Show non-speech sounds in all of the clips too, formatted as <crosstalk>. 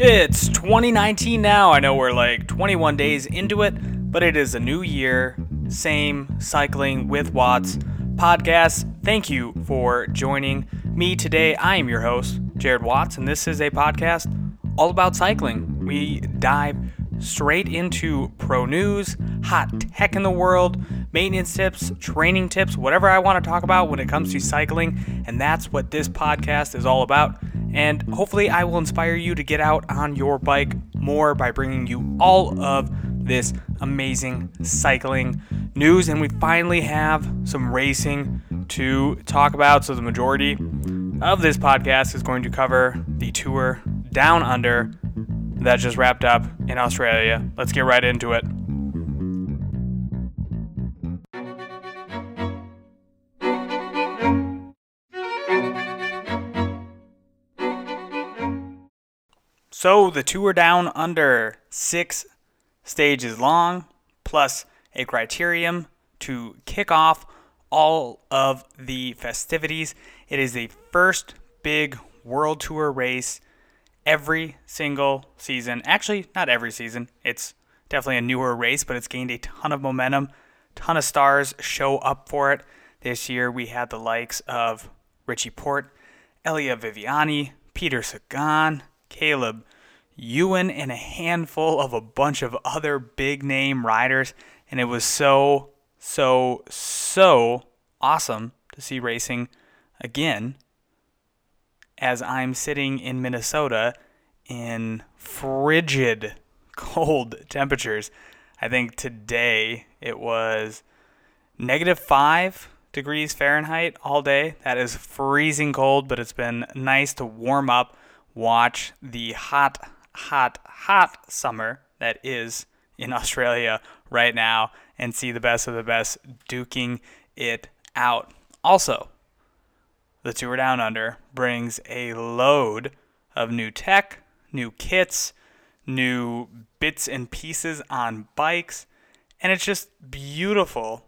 It's 2019 now. I know we're like 21 days into it, but it is a new year. Same cycling with Watts podcast. Thank you for joining me today. I am your host, Jared Watts, and this is a podcast all about cycling. We dive straight into pro news, hot tech in the world, maintenance tips, training tips, whatever I want to talk about when it comes to cycling. And that's what this podcast is all about. And hopefully, I will inspire you to get out on your bike more by bringing you all of this amazing cycling news. And we finally have some racing to talk about. So, the majority of this podcast is going to cover the tour down under that just wrapped up in Australia. Let's get right into it. So the tour down under six stages long, plus a criterium to kick off all of the festivities. It is the first big world tour race every single season. Actually, not every season. It's definitely a newer race, but it's gained a ton of momentum. Ton of stars show up for it. This year we had the likes of Richie Porte, Elia Viviani, Peter Sagan, Caleb Ewan, and a handful of a bunch of other big name riders. And it was so, so, so awesome to see racing again as I'm sitting in Minnesota in frigid cold <laughs> temperatures. I think today it was negative five degrees Fahrenheit all day. That is freezing cold, but it's been nice to warm up, watch the hot, hot, hot summer that is in <laughs> Australia right now, and see the best of the best duking it out. Also, the Tour Down Under brings a load of new tech, new kits, new bits and pieces on bikes, and it's just beautiful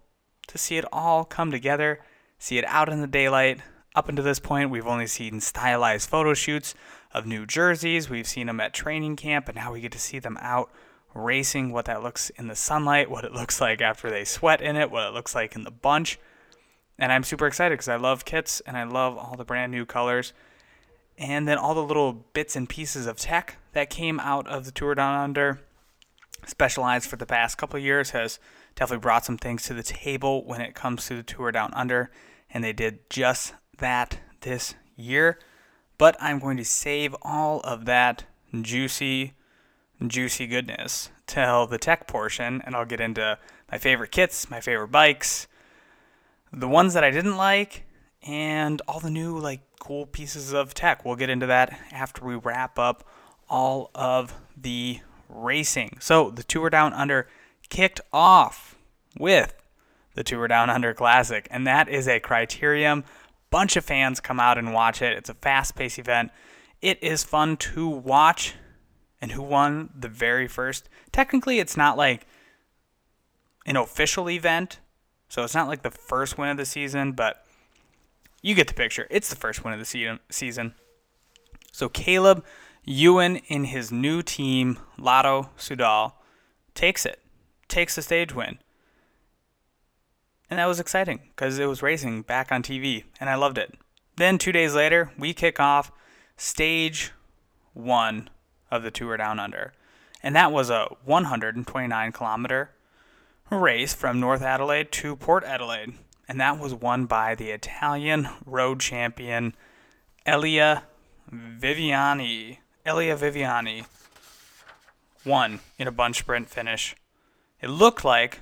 to see it all come together, see it out in the daylight. Up until this point, we've only seen stylized photo shoots of new jerseys. We've seen them at training camp, and now we get to see them out racing, what that looks in the sunlight, what it looks like after they sweat in it, what it looks like in the bunch. And I'm super excited because I love kits and I love all the brand new colors. And then all the little bits and pieces of tech that came out of the Tour Down Under, specialized for the past couple years, has definitely brought some things to the table when it comes to the Tour Down Under. And they did just that this year. But I'm going to save all of that juicy, juicy goodness till the tech portion, and I'll get into my favorite kits, my favorite bikes, the ones that I didn't like, and all the new like cool pieces of tech. We'll get into that after we wrap up all of the racing. So the Tour Down Under kicked off with the Tour Down Under Classic, and that is a criterium. Bunch of fans come out and watch it. It's a fast-paced event. It is fun to watch. And who won the very first? Technically, it's not like an official event so it's not like the first win of the season, but you get the picture. It's the first win of the season. So Caleb Ewan in his new team, Lotto Soudal, takes it, takes the stage win. And that was exciting because it was racing back on TV, and I loved it. Then two days later, we kick off stage one of the Tour Down Under. And that was a 129 kilometer race from North Adelaide to Port Adelaide, and that was won by the Italian road champion Elia Viviani. Elia Viviani won in a bunch sprint finish. It looked like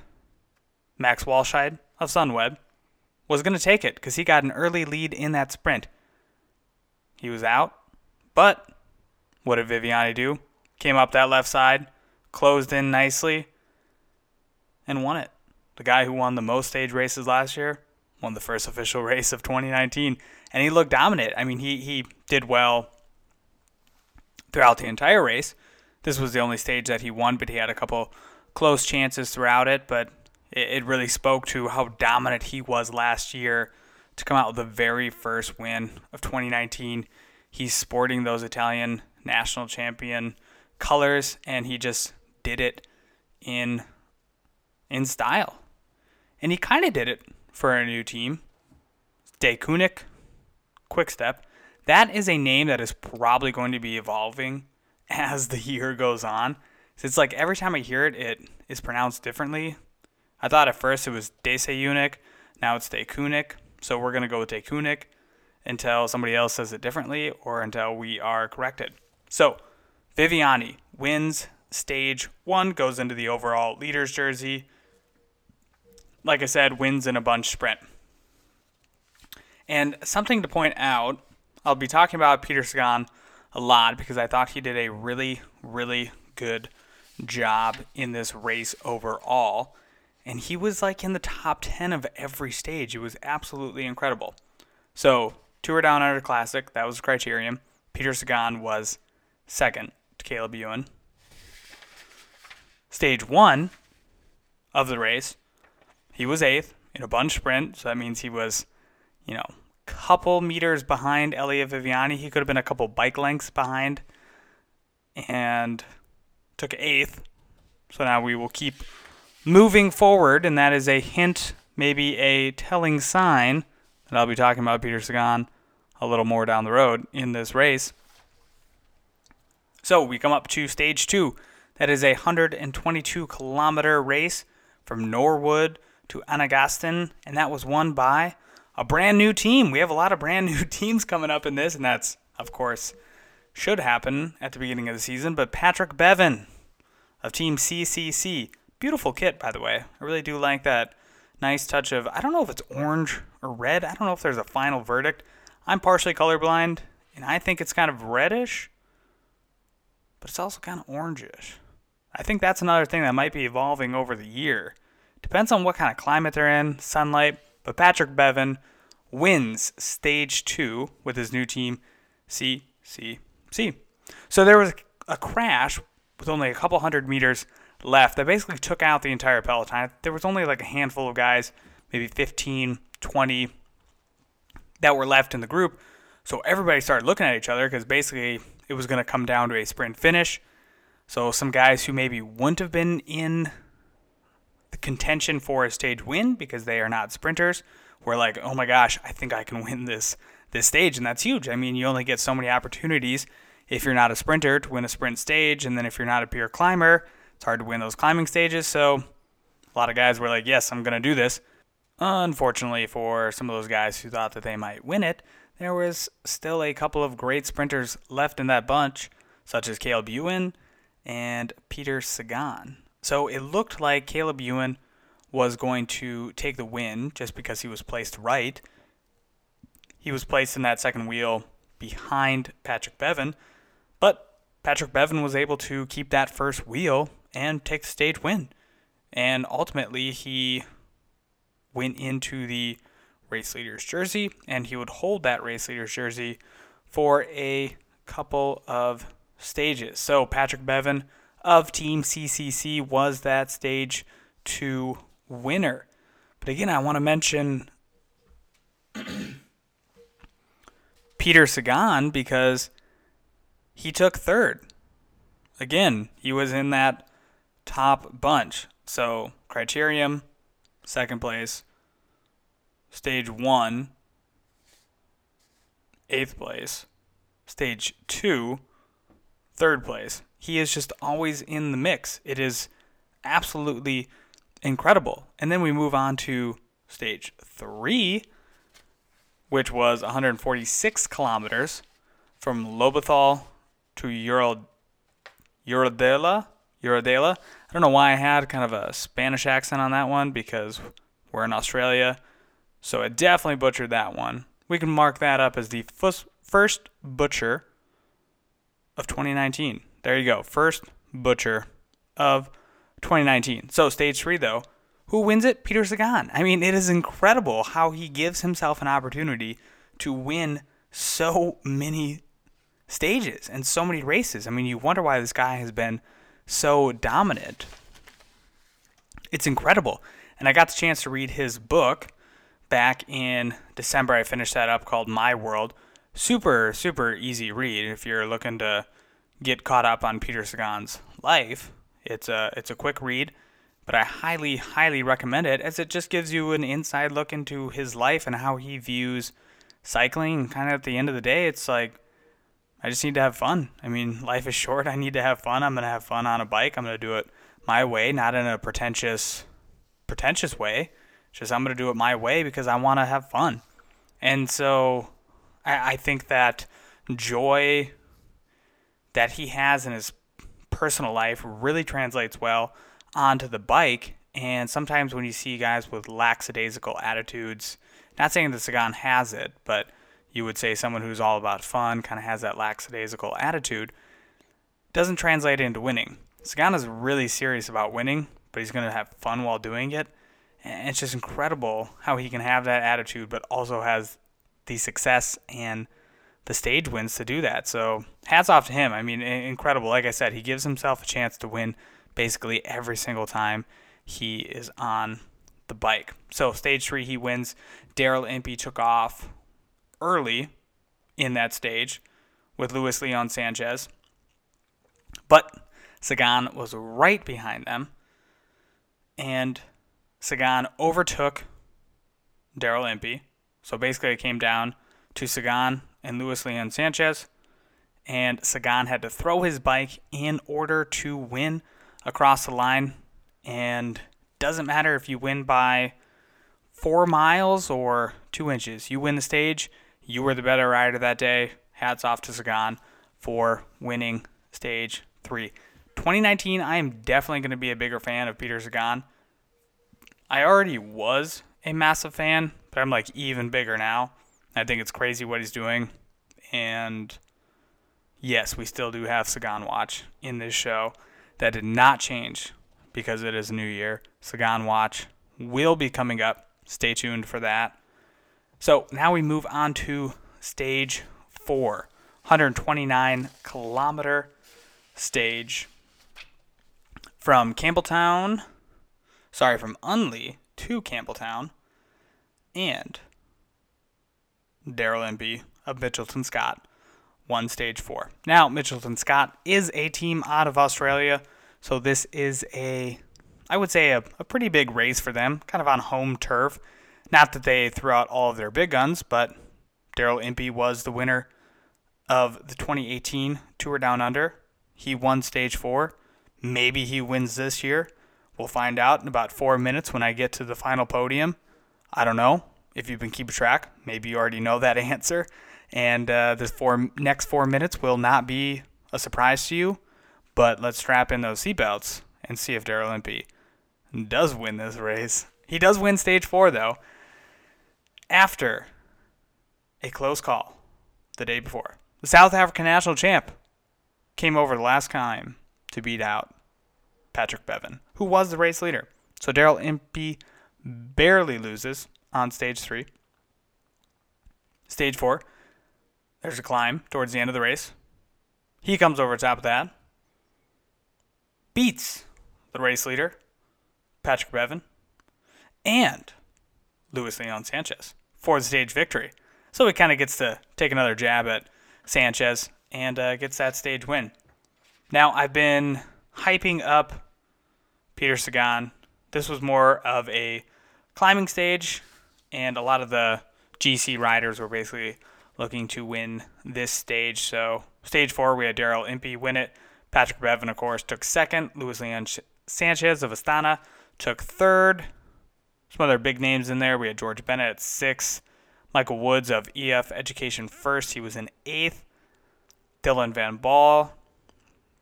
Max Walscheid of Sunweb was going to take it because he got an early lead in that sprint. He was out, but what did Viviani do? Came up that left side, closed in nicely, and won it. The guy who won the most stage races last year won the first official <laughs> race of 2019, and he looked dominant. I mean, he he did well throughout the entire race. This was the only stage that he won, but he had a couple close chances throughout it. But it, really spoke to how dominant he was last year to come out with the very first win of 2019. He's sporting those Italian national champion colors, and he just did it in in style. And he kind of did it for a new team. Deceuninck, Quick Step. That is a name that is probably going to be evolving <laughs> as the year goes on. It's like every time I hear it, it is pronounced differently. I thought at first it was Deceuninck, now it's Deceuninck. So we're going to go with Deceuninck until somebody else says it differently or until we are corrected. So Viviani wins stage one, goes into the overall leader's jersey. Like I said, wins in a bunch sprint. And something to point out, I'll be talking about Peter Sagan a lot because I thought he did a really, really good job in this race overall. And he was like in the top 10 of every stage. It was absolutely incredible. So, Tour Down Under Classic, that was criterion. Peter Sagan was second to Caleb Ewan. Stage one of the race, he was eighth in a bunch sprint. So that means he was, you know, couple meters behind Elia Viviani. He could have been a couple bike lengths behind and took eighth. So now we will keep moving forward, and that is a hint, maybe a telling sign that I'll be talking about Peter Sagan a little more down the road in this race. So we come up to stage two. That is a 122 kilometer race from Norwood to Angaston, and that was won by a brand new team. We have a lot of brand <laughs> new teams coming up in this, and that's, of course, should happen at the beginning of the season. But Patrick Bevin of Team CCC, beautiful kit, by the way. I really do like that nice touch of, I don't know if it's orange or red. I don't know if there's a final verdict. I'm partially colorblind, and I think it's kind of reddish, but it's also kind of orangish. I think that's another thing that might be evolving over the year. Depends on what kind of climate they're in, sunlight. But Patrick Bevin wins stage two with his new team, CCC. So there was a crash with only a couple hundred meters left that basically took out the entire peloton. There was only like a handful of guys, maybe 15, 20, that were left in the group. So everybody started looking at each other because basically it was going to come down to a sprint finish. So some guys who maybe wouldn't have been in the contention for a stage win because they are not sprinters were like, oh my gosh, I think I can win this this stage, and that's huge. I mean, you only get so many opportunities if you're not a sprinter to win a sprint stage, and then if you're not a pure climber, it's hard to win those climbing stages. So a lot of guys were like, yes, I'm gonna do this. Unfortunately for some of those guys who thought that they might win it, there was still a couple of great sprinters left in that bunch, such as Caleb Ewan and Peter Sagan. So it looked like Caleb Ewan was going to take the win just because he was placed right. He was placed in that second wheel behind Patrick Bevin, but Patrick Bevin was able to keep that first wheel and take the stage win. And ultimately, he went into the race leader's jersey and he would hold that race leader's jersey for a couple of stages. So Patrick Bevin of Team CCC was that stage two winner. But again, I want to mention <coughs> Peter Sagan because he took third. Again, he was in that top bunch. So, Criterium, second place. Stage one, eighth place. Stage two, third place. He is just always in the mix. It is absolutely incredible. And then we move on to stage three, which was 146 kilometers from Lobethal to Ural, Uradela. Uradela. I don't know why I had kind of a Spanish accent on that one because we're in Australia. So I definitely butchered that one. We can mark that up as the first butcher of 2019. There you go. First butcher of 2019. So stage three, though, who wins it? Peter Sagan. I mean, it is incredible how he gives himself an opportunity to win so many stages and so many races. I mean, you wonder why this guy has been so dominant. It's incredible. And I got the chance to read his book back in December. I finished that up called My World. Super, super easy read if you're looking to get caught up on Peter Sagan's life. It's a it's a quick read, but I highly highly recommend it as it just gives you an inside look into his life and how he views cycling. Kind of at the end of the day, it's like I just need to have fun. I mean, life is short. I need to have fun. I'm going to have fun on a bike. I'm going to do it my way, not in a pretentious pretentious way. Just I'm going to do it my way because I want to have fun. And so I, I think that joy that he has in his personal life really translates well onto the bike. And sometimes when you see guys with lackadaisical attitudes, not saying that Sagan has it, but you would say someone who's all about fun, kind of has that lackadaisical attitude, doesn't translate into winning. Sagan is really serious about winning, but he's going to have fun while doing it. And it's just incredible how he can have that attitude, but also has the success and the stage wins to do that. So hats off to him. I mean, incredible. Like I said, he gives himself a chance to win basically every single time he is on the bike. So stage three, he wins. Daryl Impey took off early in that stage with Luis Leon Sanchez. But Sagan was right behind them. And Sagan overtook Daryl Impey. So basically, it came down to Sagan and Luis Leon Sanchez. And Sagan had to throw his bike in order to win across the line. And doesn't matter if you win by four miles or two inches. You win the stage, you were the better rider that day. Hats off to Sagan for winning stage three. 2019, I am definitely going to be a bigger fan of Peter Sagan. I already was a massive fan, but I'm like even bigger now. I think it's crazy what he's doing. And yes, we still do have Sagan Watch in this show. That did not change because it is a new year. Sagan Watch will be coming up. Stay tuned for that. So now we move on to stage four, 129 kilometer stage from Campbelltown, sorry, from Unley to Campbelltown, and Daryl Impey of Mitchelton Scott won stage four. Now, Mitchelton Scott is a team out of Australia, so this is a, I would say, a, a pretty big race for them, kind of on home turf. Not that they threw out all of their big guns, but Daryl Impey was the winner of the 2018 Tour Down Under. He won stage four. Maybe he wins this year. We'll find out in about four minutes when I get to the final podium. I don't know if you've been keeping track. Maybe you already know that <laughs> answer. And uh, the four next four minutes will not be a surprise to you. But let's strap in those seatbelts and see if Daryl Impey does win this race. He does win stage four, though after a close call the day before. The South African national champ came over the last time to beat out Patrick Bevin, who was the race leader. So Daryl Impey barely loses on stage three. Stage four, there's a climb towards the end of the race. He comes over top of that, beats the race leader, Patrick Bevin, and Luis Leon Sanchez for the stage victory. So he kind of gets to take another jab at Sanchez and uh, gets that stage win. Now, I've been hyping up Peter Sagan. This was more of a climbing stage, and a lot of the GC riders were basically looking to win this stage. So, stage four, we had Daryl Impey win it. Patrick Bevin, of course, took second. Luis Leon Sanchez of Astana took third. Some other big names in there. We had George Bennett at six. Michael Woods of EF Education First. He was in eighth. Dylan Van Baarle,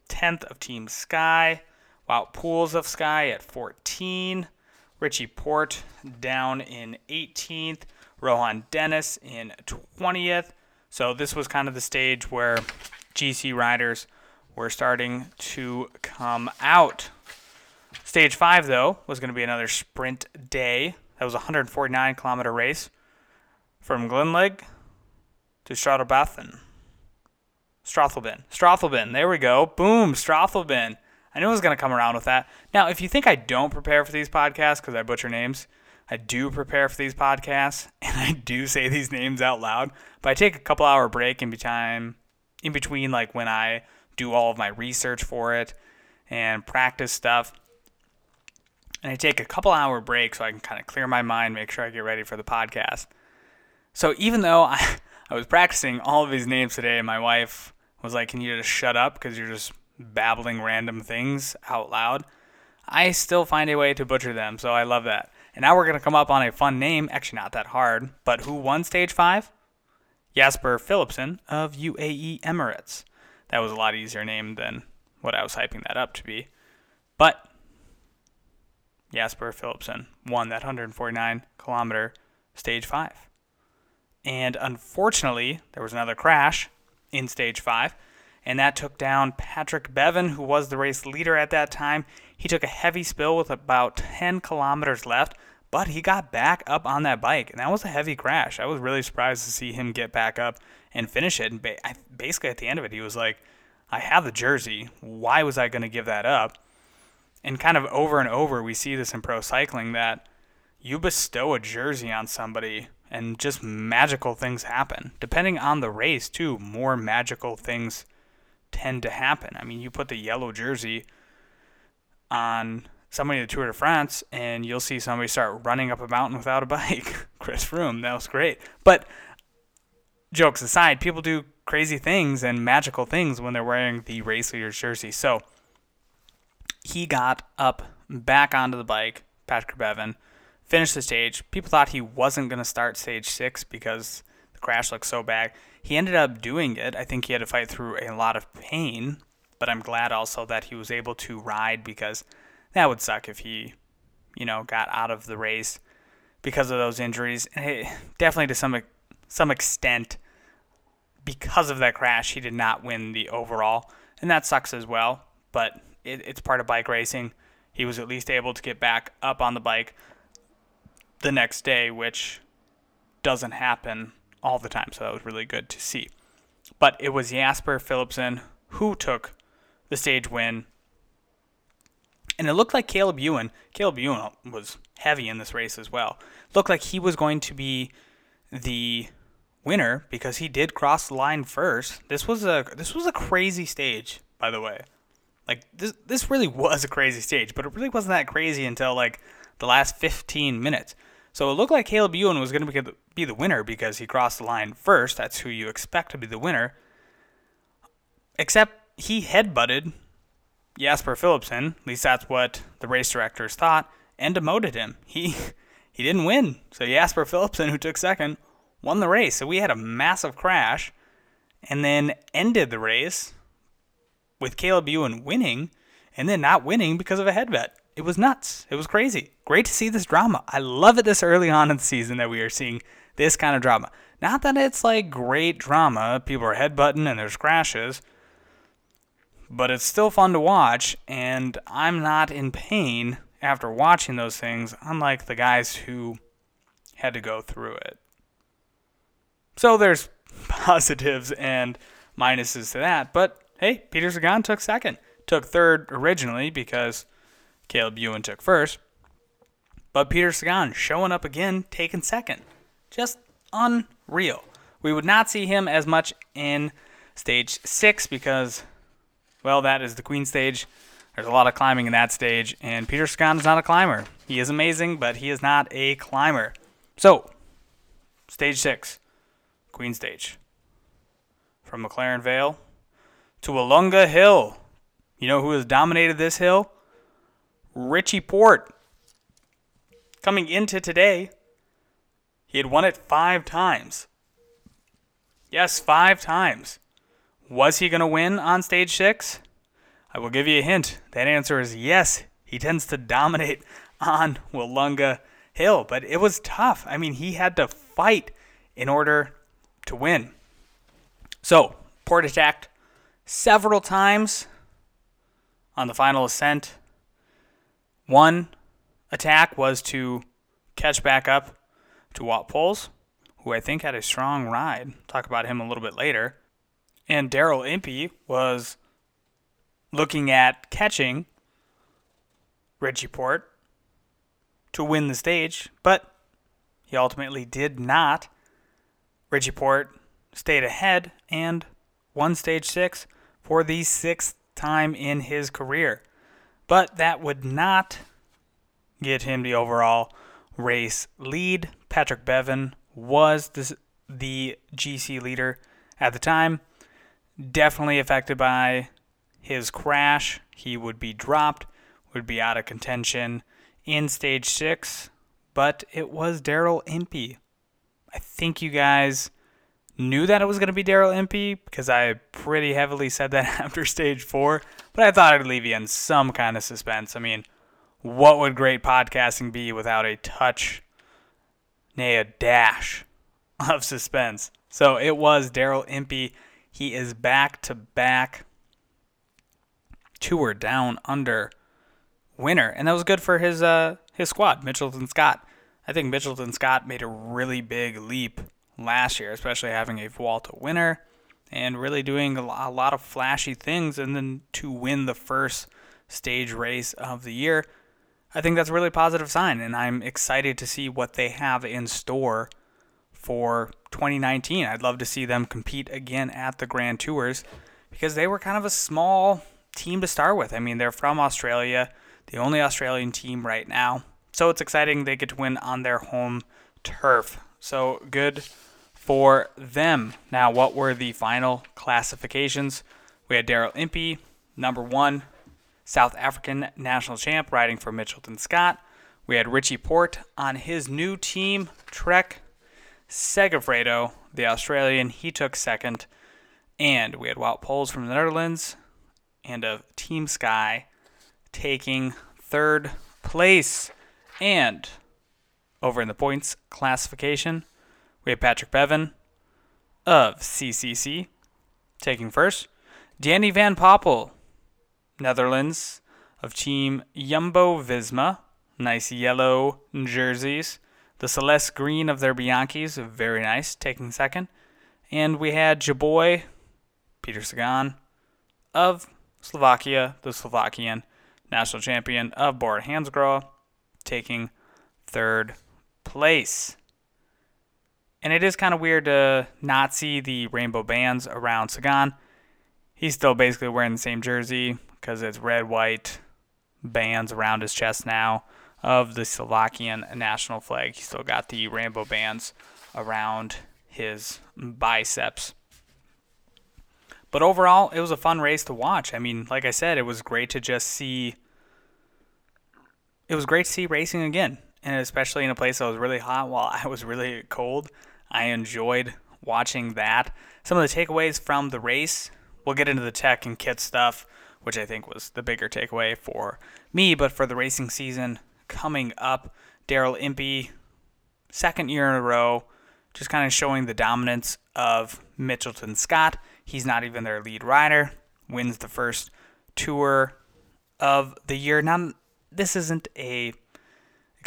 10th of Team Sky. Wout Poels of Sky at 14. Richie Porte down in 18th. Rohan Dennis in 20th. So this was kind of the stage where GC riders were starting to come out. Stage five, though, was going to be another sprint day. That was a 149 kilometer race from Glenelg to Strothelbathen. Strathalbyn. Strathalbyn. There we go. Boom. Strathalbyn. I knew I was going to come around with that. Now, if you think I don't prepare for these podcasts because I butcher names, I do prepare for these podcasts <laughs> and I do say these names out loud, but I take a couple hour break in between, in between like when I do all of my research for it and practice stuff. And I take a couple hour break so I can kind of clear my mind, make sure I get ready for the podcast. So even though I, <laughs> I was practicing all of these names today, my wife was like, Can you just shut up because you're just babbling random things out loud? I still find a way to butcher them, so I love that. And now we're going to come up on a fun name, actually not that hard, but who won stage five? Jasper Philipsen of UAE Emirates. That was a lot easier name than what I was hyping that up to be. But Jasper Philipsen won that 149 kilometer stage five. And unfortunately, there was another crash in stage five, and that took down Patrick Bevin, who was the race leader at that time. He took a heavy spill with about 10 kilometers left, but he got back up on that bike, and that was a heavy crash. I was really surprised to see him get back up and finish it. And basically, at the end of it, he was like, I have the jersey. Why was I going to give that up? And kind of over and over, we see this in pro cycling that you bestow a jersey on somebody and just magical things happen. Depending on the race, too, more magical things tend to happen. I mean, you put the yellow jersey on somebody in the Tour de France, and you'll see somebody start running up a mountain without a <laughs> bike. Chris Froome, that was great. But jokes aside, people do crazy things and magical things when they're wearing the race leader's jersey. So he got up back onto the bike, Patrick Bevin, finished the stage. People thought he wasn't going to start stage six because the crash looked so bad. He ended up doing it. I think he had to fight through a lot of pain, but I'm glad also that he was able to ride because that would suck if he, you know, got out of the race because of those injuries. And it, definitely to some some extent, because of that crash, he did not win the overall, and that sucks as well. But it, it's part of bike racing. He was at least able to get back up on the bike the next day, which doesn't happen all the time. So that was really good to see. But it was Jasper Philipsen who took the stage win and it looked like Caleb Ewan, Caleb Ewan was heavy in this race as well. Looked like he was going to be the winner because he did cross the line first. This was a this was a crazy stage, by the way. Like this this really was a crazy stage, but it really wasn't that crazy until like the last 15 minutes. So it looked like Caleb Ewan was going to be the winner because he crossed the line first. That's who you expect to be the winner. Except he headbutted Jasper Philipsen, at least that's what the race directors thought, and demoted him. He <laughs> he didn't win. So Jasper Philipsen, who took second, won the race. So we had a massive crash and then ended the race with Caleb Ewan winning and then not winning because of a head headbutt. It was nuts. It was crazy. Great to see this drama. I love it this early on in the season that we are seeing this kind of drama. Not that it's like great drama, people are headbutting and there's crashes but it's still fun to watch, and I'm not in pain after watching those things, unlike the guys who had to go through it. So there's <laughs> positives and minuses to that, but hey, Peter Sagan took second. Took third originally because Caleb Ewan took first. But Peter Sagan showing up again, taking second. Just unreal. We would not see him as much in stage six because well, that is the Queen stage. There's a lot of climbing in that stage, and Peter Sagan is not a climber. He is amazing, but he is not a climber. So, stage six, Queen stage. From McLaren Vale to Willunga Hill. You know who has dominated this hill? Richie Porte. Coming into today, he had won it five times. Yes, five times. Was he going to win on stage six? I will give you a hint. That answer is yes. He tends to dominate <laughs> on Willunga Hill, but it was tough. I mean, he had to fight in order to win. So, Porte attacked several times on the final ascent. One attack was to catch back up to Wout Poels, who I think had a strong ride. Talk about him a little bit later. And Daryl Impey was looking at catching Richie Porte to win the stage, but he ultimately did not. Richie Porte stayed ahead and won stage six for the sixth time in his career. But that would not get him the overall race lead. Patrick Bevin was the, the GC leader at the time. Definitely affected by his crash. He would be dropped, would be out of contention in stage six, but it was Daryl Impey. I think you guys knew that it was going to be Daryl Impey because I pretty heavily said that <laughs> after stage four, but I thought I'd leave you in some kind of suspense. I mean, what would great podcasting be without a touch, nay, a dash of suspense? So it was Daryl Impey. He is back to back tour down under winner, and that was good for his uh, his squad, Mitchelton Scott. I think Mitchelton Scott made a really big leap last year, especially having a Vuelta winner and really doing a lot of flashy things, and then to win the first stage race of the year. I think that's a really positive sign, and I'm excited to see what they have in store for 2019. I'd love to see them compete again at the Grand Tours because they were kind of a small team to start with. I mean, they're from Australia, the only Australian team right now. So it's exciting they get to win on their home turf. So good for them. Now, what were the final classifications? We had Daryl Impey, number one, South African national champ, riding for Mitchelton Scott. We had Richie Porte on his new team, Trek Segafredo, the Australian. He took second. And we had Wout Poels from the Netherlands and of Team Sky taking third place. And over in the points classification, we have Patrick Bevin of CCC taking first. Danny Van Poppel, Netherlands, of Team Jumbo Visma. Nice yellow jerseys. The Celeste green of their Bianchis, very nice, taking second. And we had Jaboy, Peter Sagan, of Slovakia, the Slovakian national champion of Bora Hansgrohe, taking third place. And it is kind of weird to not see the rainbow bands around Sagan. He's still basically wearing the same jersey because it's red, white bands around his chest now of the Slovakian national flag. He's still got the rainbow bands around his biceps. But overall, it was a fun race to watch. I mean, like I said, it was great to just see. It was great to see racing again and especially in a place that was really hot while I was really cold. I enjoyed watching that. Some of the takeaways from the race, we'll get into the tech and kit stuff, which I think was the bigger takeaway for me, but for the racing season coming up, Daryl Impey, second year in a row, just kind of showing the dominance of Mitchelton Scott. He's not even their lead rider, wins the first tour of the year. Now, this isn't a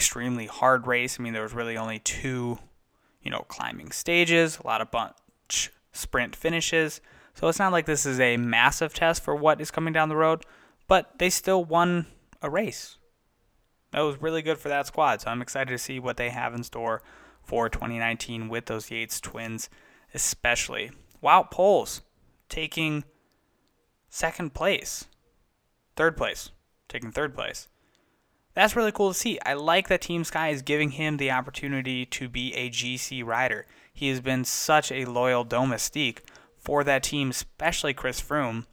extremely hard race. I mean, there was really only two, you know, climbing stages, a lot of bunch sprint finishes. So it's not like this is a massive test for what is coming down the road, but they still won a race. That was really good for that squad. So I'm excited to see what they have in store for 2019 with those Yates twins, especially. Wout Poels taking second place, third place, taking third place that's really cool to see. I like that Team Sky is giving him the opportunity to be a GC rider. He has been such a loyal domestique for that team, especially Chris Froome.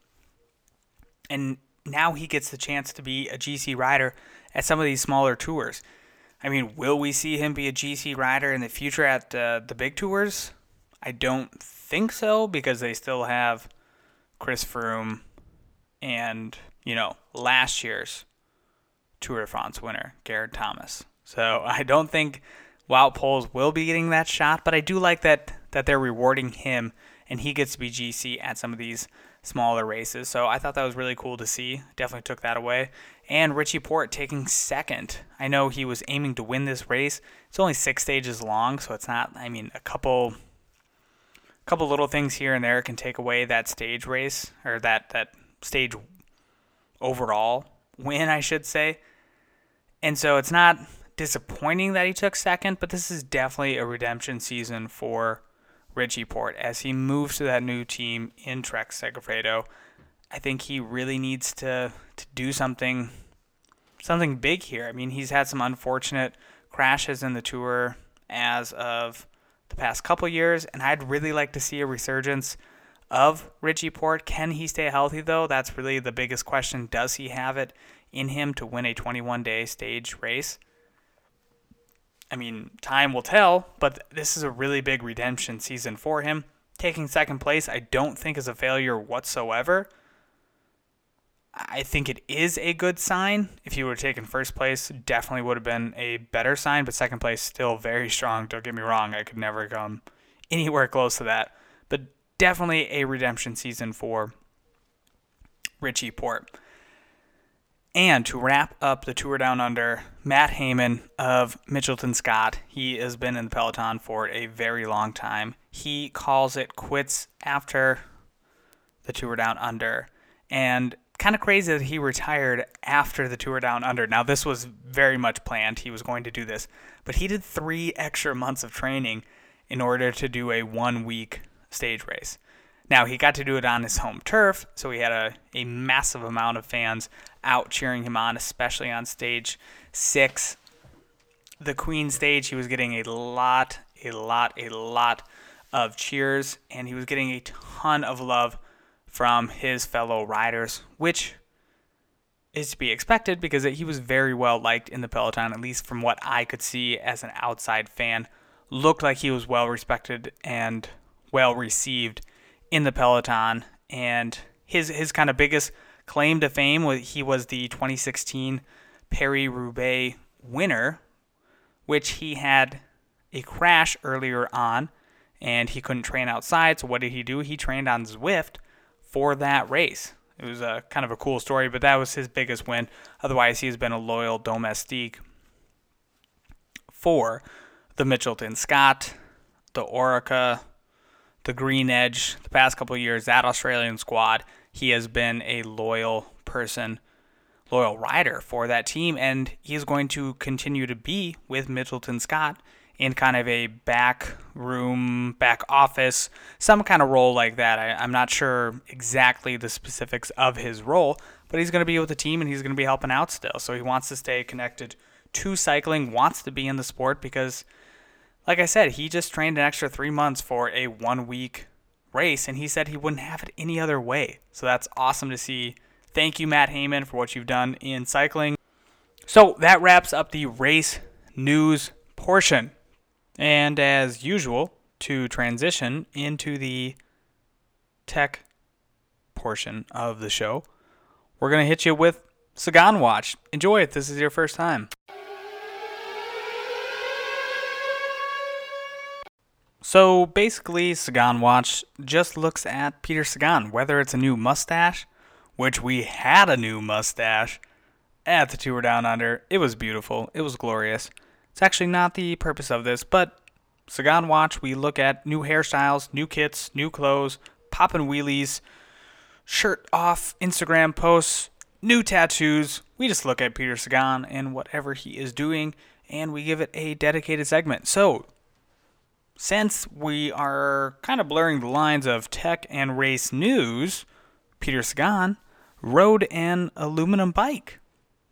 And now he gets the chance to be a GC rider at some of these smaller tours. I mean, will we see him be a GC rider in the future at uh, the big tours? I don't think so because they still have Chris Froome and, you know, last year's Tour de France winner, Geraint Thomas. So <laughs> I don't think Wout Poels will be getting that shot, but I do like that that they're rewarding him and he gets to be GC at some of these smaller races. So I thought that was really cool to see. Definitely took that away. And Richie Porte taking second. I know he was aiming to win this race. It's only six stages long, so it's not. I mean, a couple, a couple little things here and there can take away that stage race or that that stage overall win, I should say. And so it's not disappointing that he took second, but this is definitely a redemption season for Richie Porte as he moves to that new team in Trek Segafredo. I think he really needs to to do something something big here. I mean, he's had some unfortunate crashes in the tour as of the past couple years, and I'd really like to see a resurgence of Richie Porte. Can he stay healthy though? That's really the biggest question. Does he have it in him to win a 21 day stage race? I mean, time will tell, but this is a really big redemption season for him. Taking second place, I don't think is a failure whatsoever. I think it is a good sign. If he have taken first place, definitely would have been a better sign, but second place still very strong. Don't get me wrong, I could never come anywhere close to that. Definitely a redemption season for Richie Porte. And to wrap up the tour down under, Matt Hayman of Mitchelton Scott. He has been in the peloton for a very long time. He calls it quits after the tour down under. And kind of crazy that he retired after the tour down under. Now, this was very much planned. He was going to do this, but he did three extra months of training in order to do a one week stage race. Now, he got to do it on his home turf, so he had a, a massive amount of fans out cheering him on, especially on stage six. The Queen stage, he was getting a lot, a lot, a lot of cheers, and he was getting a ton of love from his fellow riders, which is to be expected because he was very well liked in the peloton, at least from what I could see as an outside fan. Looked like he was well respected and well received in the peloton, and his his kind of biggest claim to fame was he was the 2016 Paris Roubaix winner, which he had a crash earlier on, and he couldn't train outside. So what did he do? He trained on Zwift for that race. It was a kind of a cool story, but that was his biggest win. Otherwise, he's been a loyal domestique for the Mitchelton Scott, the Orica, the Green Edge. The past couple years, that Australian squad, he has been a loyal person, loyal rider for that team, and he's going to continue to be with Mitchelton Scott in kind of a back room, back office, some kind of role like that. I, am not sure exactly the specifics of his role, but he's going to be with the team and he's going to be helping out still. So he wants to stay connected to cycling, wants to be in the sport because, like I said, he just trained an extra three months for a one week race and he said he wouldn't have it any other way. So that's awesome to see. Thank you, Matt Hayman, for what you've done in cycling. So that wraps up the race news portion. And as usual, to transition into the tech portion of the show, we're going to hit you with Sagan Watch. Enjoy it. This is your first time. So basically, Sagan Watch just looks at Peter Sagan, whether it's a new mustache, which we had a new mustache at the Tour Down Under. It was beautiful. It was glorious. It's actually not the purpose of this, but Sagan Watch, we look at new hairstyles, new kits, new clothes, popping wheelies, shirt off Instagram posts, new tattoos. We just look at Peter Sagan and whatever he is doing, and we give it a dedicated segment. So, since we are kind of blurring the lines of tech and race news, Peter Sagan rode an aluminum bike.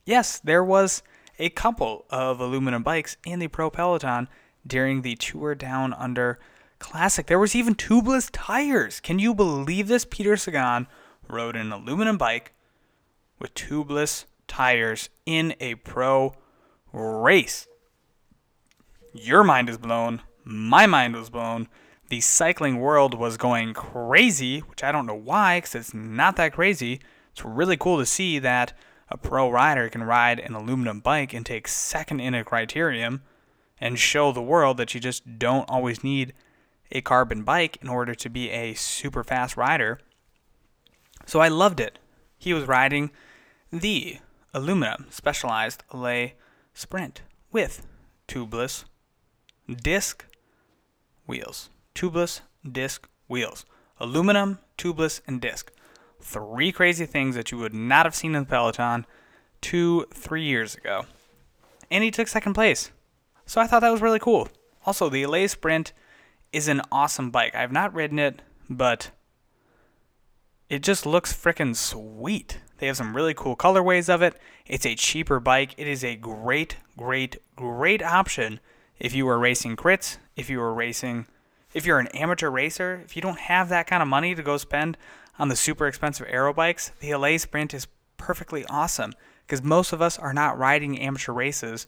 Yes, there was a couple of aluminum bikes in the Pro Peloton during the Tour Down Under Classic. There was even tubeless tires. Can you believe this? Peter Sagan rode an aluminum bike with tubeless tires in a pro race. Your mind is blown. My mind was blown. The cycling world was going crazy, which I don't know why, because it's not that crazy. It's really cool to see that a pro rider can ride an aluminum bike and take second in a criterium and show the world that you just don't always need a carbon bike in order to be a super fast rider. So I loved it. He was riding the aluminum specialized Allez Sprint with tubeless disc wheels. Tubeless disc wheels. Aluminum, tubeless, and disc. Three crazy things that you would not have seen in the Peloton two, three years ago. And he took second place. So I thought that was really cool. Also, the Allez Sprint is an awesome bike. I've not ridden it, but it just looks freaking sweet. They have some really cool colorways of it. It's a cheaper bike. It is a great, great, great option if you are racing crits, if you are racing, if you're an amateur racer, if you don't have that kind of money to go spend on the super expensive aero bikes, the Allez Sprint is perfectly awesome because most of us are not riding amateur races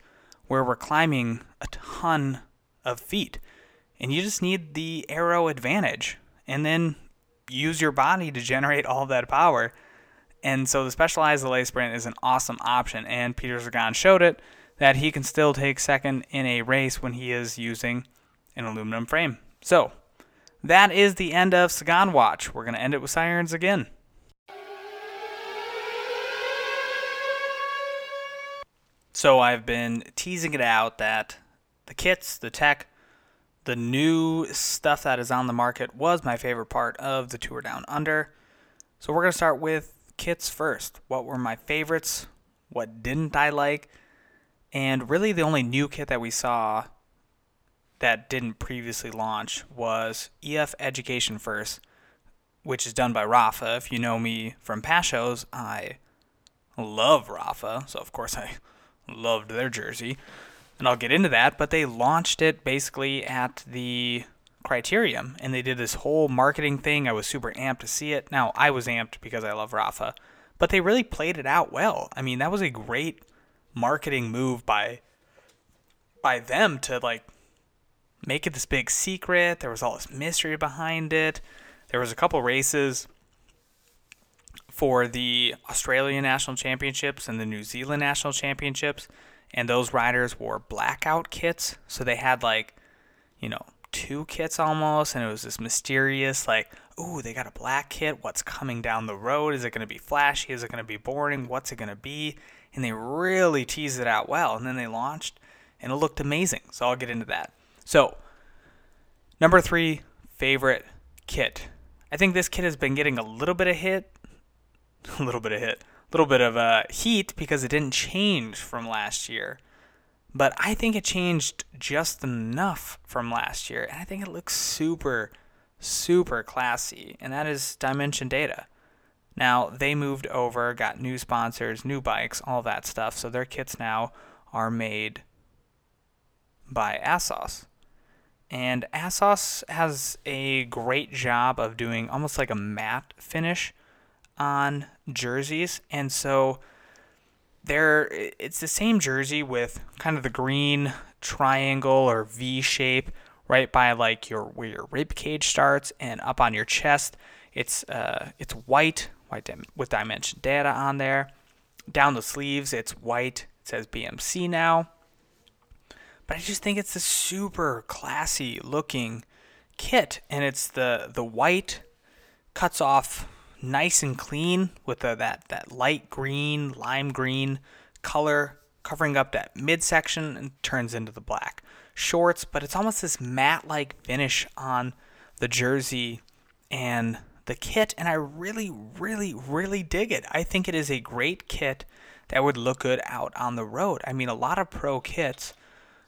where we're climbing a ton of feet. And you just need the aero advantage and then use your body to generate all that power. And so the Specialized Allez Sprint is an awesome option. And Peter Sagan showed it that he can still take second in a race when he is using an aluminum frame. So that is the end of Sagan Watch. We're going to end it with sirens again. So I've been teasing it out that the kits, the tech, the new stuff that is on the market was my favorite part of the tour down under. So we're going to start with kits first. What were my favorites? What didn't I like? And really, the only new kit that we saw that didn't previously launch was EF Education First, which is done by Rapha. If you know me from past shows, I love Rapha, so of course I loved their jersey. And I'll get into that, but they launched it basically at the Criterium and they did this whole marketing thing. I was super amped to see it. Now, I was amped because I love Rapha, but they really played it out well. I mean, that was a great marketing move by by them to like make it this big secret. There was all this mystery behind it. There was a couple races for the Australian National Championships and the New Zealand National Championships, and those riders wore blackout kits. So they had like, you know, two kits almost, and it was this mysterious, like, ooh, they got a black kit. What's coming down the road? Is it going to be flashy? Is it going to be boring? What's it going to be? And they really teased it out well, and then they launched, and it looked amazing. So I'll get into that. So, number three favorite kit. I think this kit has been getting a little bit of hit <laughs> a little bit of hit, a little bit of uh, heat because it didn't change from last year. But I think it changed just enough from last year, and I think it looks super, super classy, and that is Dimension Data. Now, they moved over, got new sponsors, new bikes, all that stuff, so their kits now are made by Assos. And Assos has a great job of doing almost like a matte finish on jerseys, and so there it's the same jersey with kind of the green triangle or V shape right by like your where your rib cage starts and up on your chest. It's uh it's white, white with dimension data on there. Down the sleeves, it's white. It says BMC now. But I just think it's a super classy looking kit, and it's the the white cuts off nice and clean with the, that that light green, lime green color covering up that midsection and turns into the black shorts, but it's almost this matte-like finish on the jersey and the kit and I really really really dig it. I think it is a great kit that would look good out on the road. I mean, a lot of pro kits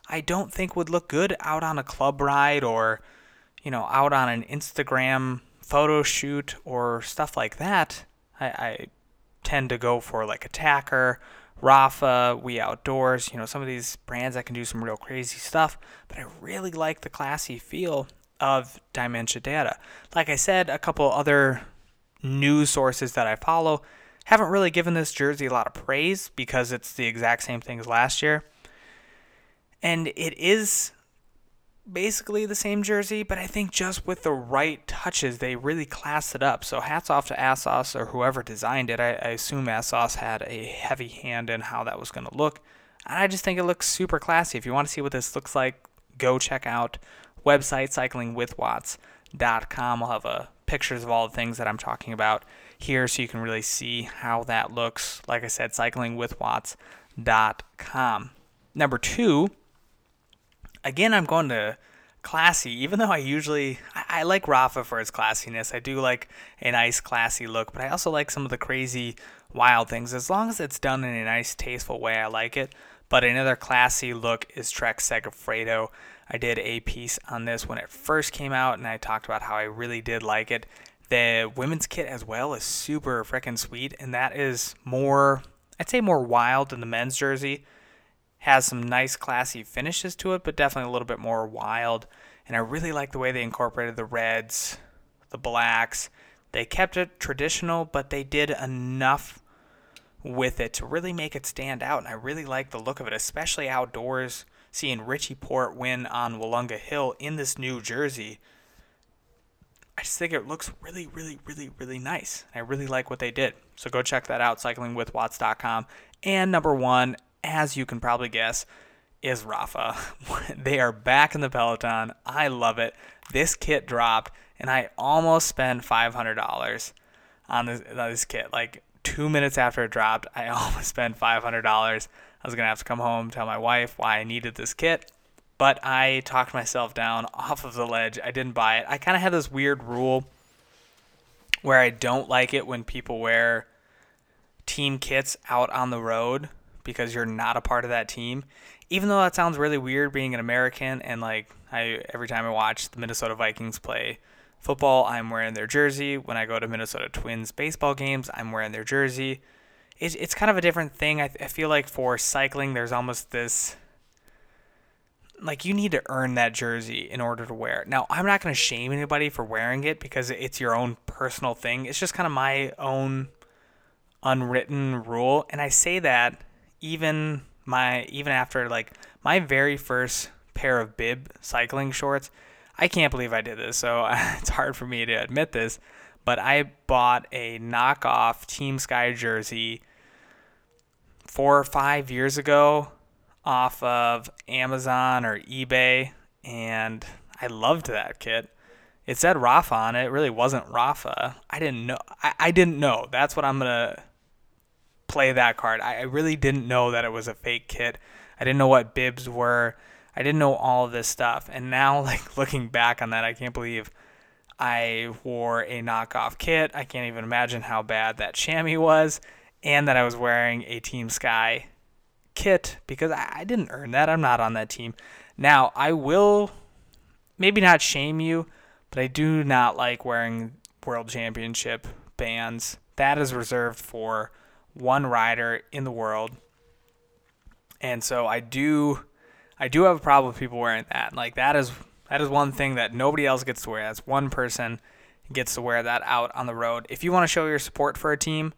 I don't think would look good out on a club ride or you know, out on an Instagram photo shoot or stuff like that, I, I tend to go for like Attaquer, Rapha, We Outdoors, you know, some of these brands that can do some real crazy stuff, but I really like the classy feel of Dimension Data. Like I said, a couple other news sources that I follow haven't really given this jersey a lot of praise because it's the exact same thing as last year. And it is basically the same jersey, but I think just with the right touches, they really classed it up. So hats off to Assos or whoever designed it. I, I assume Assos had a heavy hand in how that was going to look. And I just think it looks super classy. If you want to see what this looks like, go check out website cyclingwithwatts.com. I'll have uh, pictures of all the things that I'm talking about here so you can really see how that looks. Like I said, cyclingwithwatts.com. Number two, again, I'm going to classy, even though I usually I, I, like Rapha for its classiness. I do like a nice classy look, but I also like some of the crazy wild things. As long as it's done in a nice tasteful way, I like it. But another classy look is Trek Segafredo. I did a piece on this when it first came out, and I talked about how I really did like it. The women's kit as well is super freaking sweet, and that is more, I'd say, more wild than the men's jersey. Has some nice, classy finishes to it, but definitely a little bit more wild. And I really like the way they incorporated the reds, the blacks. They kept it traditional, but they did enough with it to really make it stand out. And I really like the look of it, especially outdoors. Seeing Richie Porte win on Willunga Hill in this new jersey I just think it looks really, really, really, really nice. I really like what they did. So go check that out, cyclingwithwatts.com. And number one, as you can probably guess, is Rapha. <laughs> they are back in the Peloton. I love it. This kit dropped, and I almost spent $500 on this, on this kit. Like two minutes after it dropped, I <laughs> almost spent $500. I was going to have to come home, tell my wife why I needed this kit but I talked myself down <laughs> off of the ledge. I didn't buy it. I kind of have this weird rule where I don't like it when people wear team kits out on the road because you're not a part of that team. Even though that sounds really weird being an American and like I every time I watch the Minnesota Vikings play football, I'm wearing their jersey. When I go to Minnesota Twins baseball games, I'm wearing their jersey. It's, it's kind of a different thing. I, I feel like for cycling, there's almost this like you need to earn that jersey in order to wear it. Now, I'm not going to shame anybody for wearing it because it's your own personal thing. It's just kind of my own unwritten rule, and I say that even my even after like my very first pair of bib cycling shorts. I can't believe I did this, so <laughs> it's hard for me to admit this, but I bought a knockoff Team Sky jersey 4 or 5 years ago off of Amazon or eBay, and I loved that kit. It said Rapha on it. It really wasn't Rapha. I didn't know. I, I didn't know. That's what I'm gonna play that card. I, really didn't know that it was a fake kit. I didn't know what bibs were. I didn't know all of this stuff. And now, <laughs> like looking back on that, I can't believe I wore a knockoff kit. I can't even imagine how bad that chamois was, and that I was wearing a Team Sky kit because I, I didn't earn that. I'm not on that team. Now, I will maybe not shame you, but I do not like wearing world championship bands. That is reserved for one rider in the world. And so I do I do have a problem with people wearing that. Like that is that is one thing that nobody else gets to wear. That's one person gets to wear that out on the road. If you want to show your support for a team,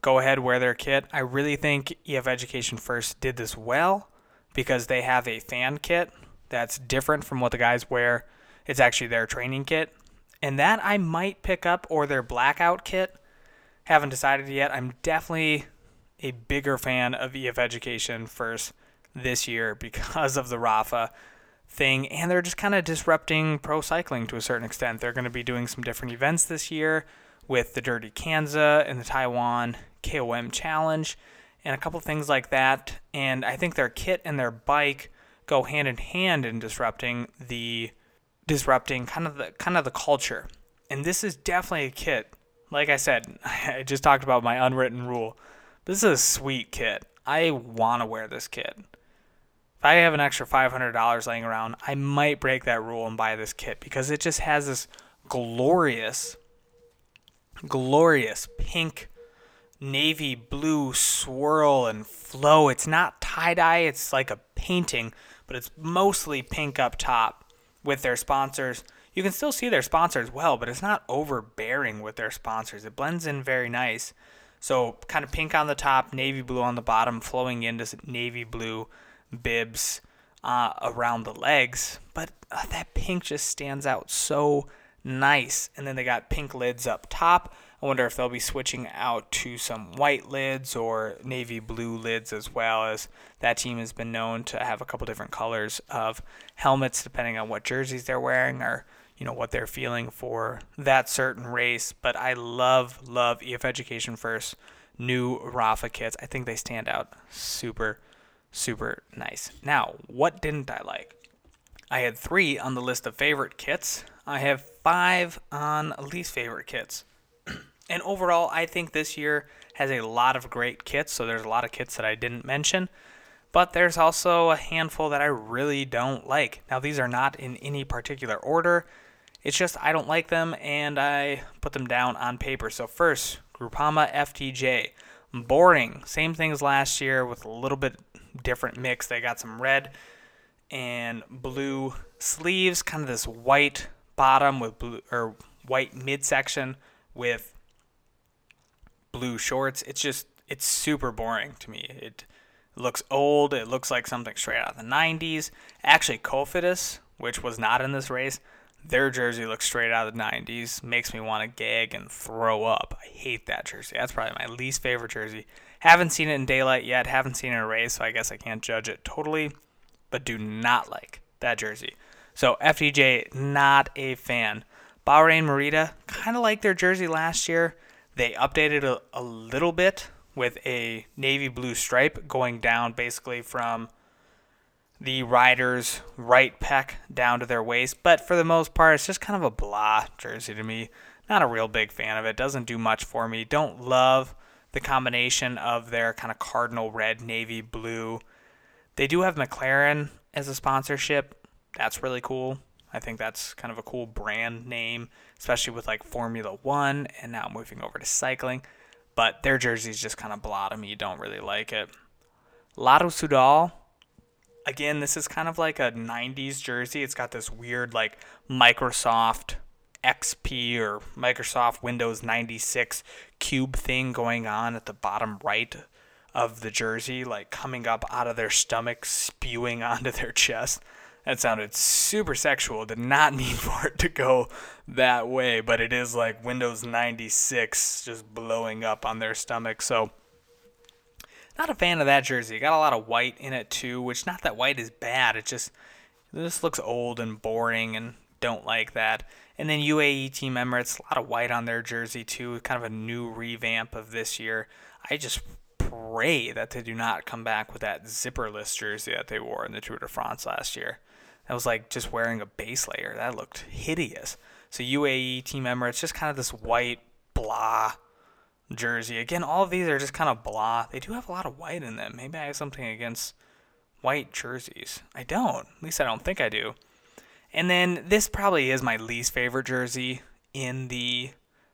go ahead, wear their kit. I really think EF Education First did this well because they have a fan kit that's different from what the guys wear. It's actually their training kit. And that I might pick up or their blackout kit. Haven't decided yet. I'm definitely a bigger fan of EF Education First this year <laughs> because of the Rapha thing. And they're just kind of disrupting pro cycling to a certain extent. They're going to be doing some different events this year with the Dirty Kanza and the Taiwan KOM challenge and a couple things like that. And I think their kit and their bike go hand in hand in disrupting the disrupting kind of the kind of the culture. And this is definitely a kit. Like I said, <laughs> I just talked about my unwritten rule. This is a sweet kit. I want to wear this kit. If I have an extra $500 laying around, I might break that rule and buy this kit because it just has this glorious glorious pink navy blue swirl and flow. It's not tie dye, it's like a painting, but it's mostly pink up top with their sponsors. You can still see their sponsors well, but it's not overbearing with their sponsors. It blends in very nice. So, kind of pink on the top, navy blue on the bottom, flowing into navy blue bibs uh, around the legs. But uh, that pink just stands out so nice. And then they got pink lids up top. I wonder if they'll be switching out to some white lids or navy blue lids as well, as that team has been known to have a couple different colors of helmets depending on what jerseys they're wearing or you know what they're feeling for that certain race. But I love love EF Education First new Rapha kits. I think they stand out super super nice. Now, what didn't I like? I had three on the list of favorite kits. I have five on least favorite kits. <clears throat> and overall, I think this year has a lot of great kits. So there's a lot of kits that I didn't mention. But there's also a handful that I really don't like. Now, these are not in any particular order. It's just I don't like them and I put them down on paper. So first, Groupama FDJ. Boring. Same thing as last year with a little bit different mix. They got some red and blue sleeves, kind of this white bottom with blue or white midsection with blue shorts. It's just it's super boring to me. It looks old. It looks like something straight out of the 90s. Actually, Cofidis, which was not in this race, their jersey looks straight out of the 90s. Makes me want to gag and throw up. I hate that jersey. That's probably my least favorite jersey. Haven't seen it in daylight yet. Haven't seen it in a race, so I guess I can't judge it totally. But do not like that jersey. So FDJ, not a fan. Bahrain Merida, kind of like their jersey last year. They updated a, a little bit with a navy blue stripe going down basically from the rider's right pec down to their waist. But for the most part, it's just kind of a blah jersey to me. Not a real big fan of it. Doesn't do much for me. Don't love the combination of their kind of cardinal red, navy blue. They do have McLaren as a sponsorship. That's really cool. I think that's kind of a cool brand name, especially with like Formula One and now moving over to cycling. But their jersey's just kind of blah to me. Don't really like it. Lotto Soudal. Again, this is kind of like a 90s jersey. It's got this weird like Microsoft XP or Microsoft Windows 96 cube thing going on at the bottom right of the jersey, like coming up out of their stomach, spewing <laughs> onto their chest. That sounded super sexual. Did not <laughs> need for it to go that way, but it is like Windows 96 just blowing up on their stomach. So, not a fan of that jersey. Got a lot of white in it too, which not that white is bad. It just this looks old and boring, and don't like that. And then UAE Team Emirates, a lot of white on their jersey too. Kind of a new revamp of this year. I just pray that they do not come back with that zipperless jersey that they wore in the Tour de France last year. That was like just wearing a base layer. That looked hideous. So UAE Team Emirates, just kind of this white blah jersey. Again, all of these are just kind of blah. They do have a lot of white in them. Maybe I have something against white jerseys. I don't. At least I don't think I do. And then this probably is my least favorite jersey in the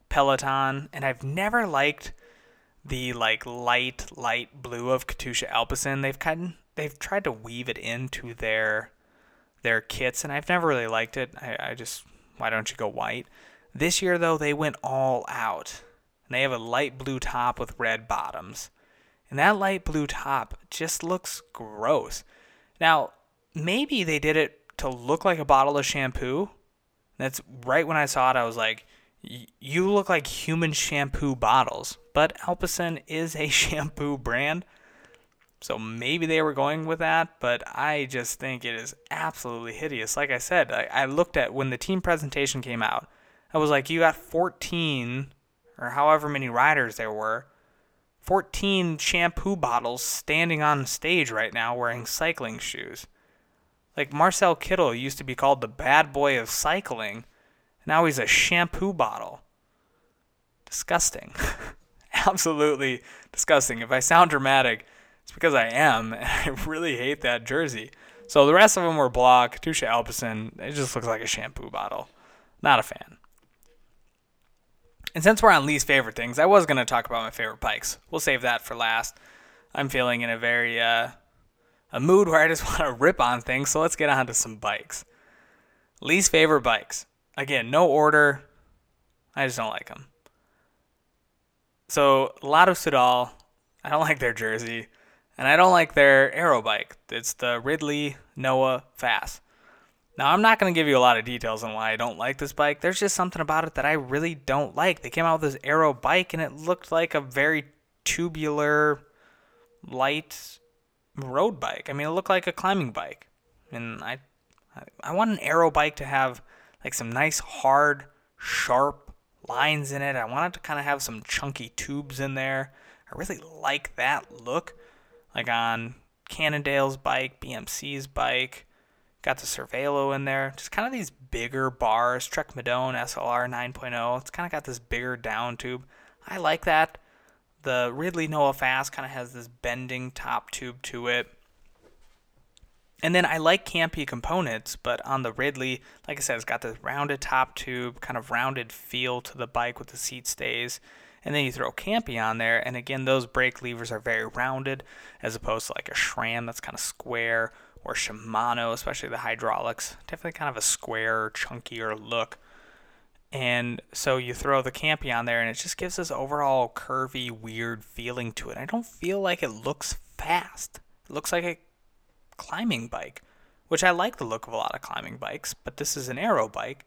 Peloton, and I've never liked the like light light blue of Katusha Alpecin. They've kind they've tried to weave it into their their kits, and I've never really liked it. I, I just, why don't you go white? This year, though, they went all out. And they have a light blue top with red bottoms. And that light blue top just looks gross. Now, maybe they did it to look like a bottle of shampoo. That's right when I saw it, I was like, you look like human shampoo bottles. But Alpecin is a <laughs> shampoo brand. So maybe they were going with that, but I just think it is absolutely hideous. Like I said, I, I, looked at when the team presentation came out, I was like, you got 14 or however many riders there were, 14 shampoo bottles standing on stage right now wearing cycling shoes. Like Marcel Kittel used to be called the bad boy of cycling. Now he's a shampoo bottle. Disgusting. <laughs> Absolutely disgusting. If I sound dramatic, it's because I am. <laughs> I really hate that jersey. So the rest of them were block, Katusha Alpecin. It just looks like a shampoo bottle. Not a fan. And since we're on least favorite things, I was going to talk about my favorite bikes. We'll save that for last. I'm feeling in a very uh, a mood where I just <laughs> want to rip on things. So let's get on to some bikes. Least favorite bikes. Again, no order. I just don't like them. So Lotto Soudal, I don't <laughs> like their jersey. And I don't like their aero bike. It's the Ridley Noah Fast. Now, I'm not going to give you a lot of details on why I don't like this bike. There's just something about it that I really don't like. They came out with this aero bike and it looked like a very tubular, light road bike. I mean, it looked like a climbing bike. And I, I want an aero bike to have like some nice, hard, sharp lines in it. I want it to kind of have some chunky tubes in there. I really like that look like on Cannondale's bike, BMC's bike. Got the Cervelo in there. Just kind of these bigger bars. Trek Madone SLR 9.0. It's kind of got this bigger down tube. I like that. The Ridley Noah Fast kind of has this bending top tube to it. And then I like campy components, but on the Ridley, like I said, it's got this rounded top tube, kind of rounded feel to the bike with the seat stays. And then you throw campy on there, and again, those brake levers are very rounded, as opposed to like a SRAM that's kind of square, or Shimano, especially the hydraulics, definitely kind of a square, chunkier look. And so you throw the campy on there, and it just gives this overall curvy, weird feeling to it. I don't feel like it looks fast. It looks like a climbing bike, which I like the look of a lot of climbing bikes, but this is an aero bike,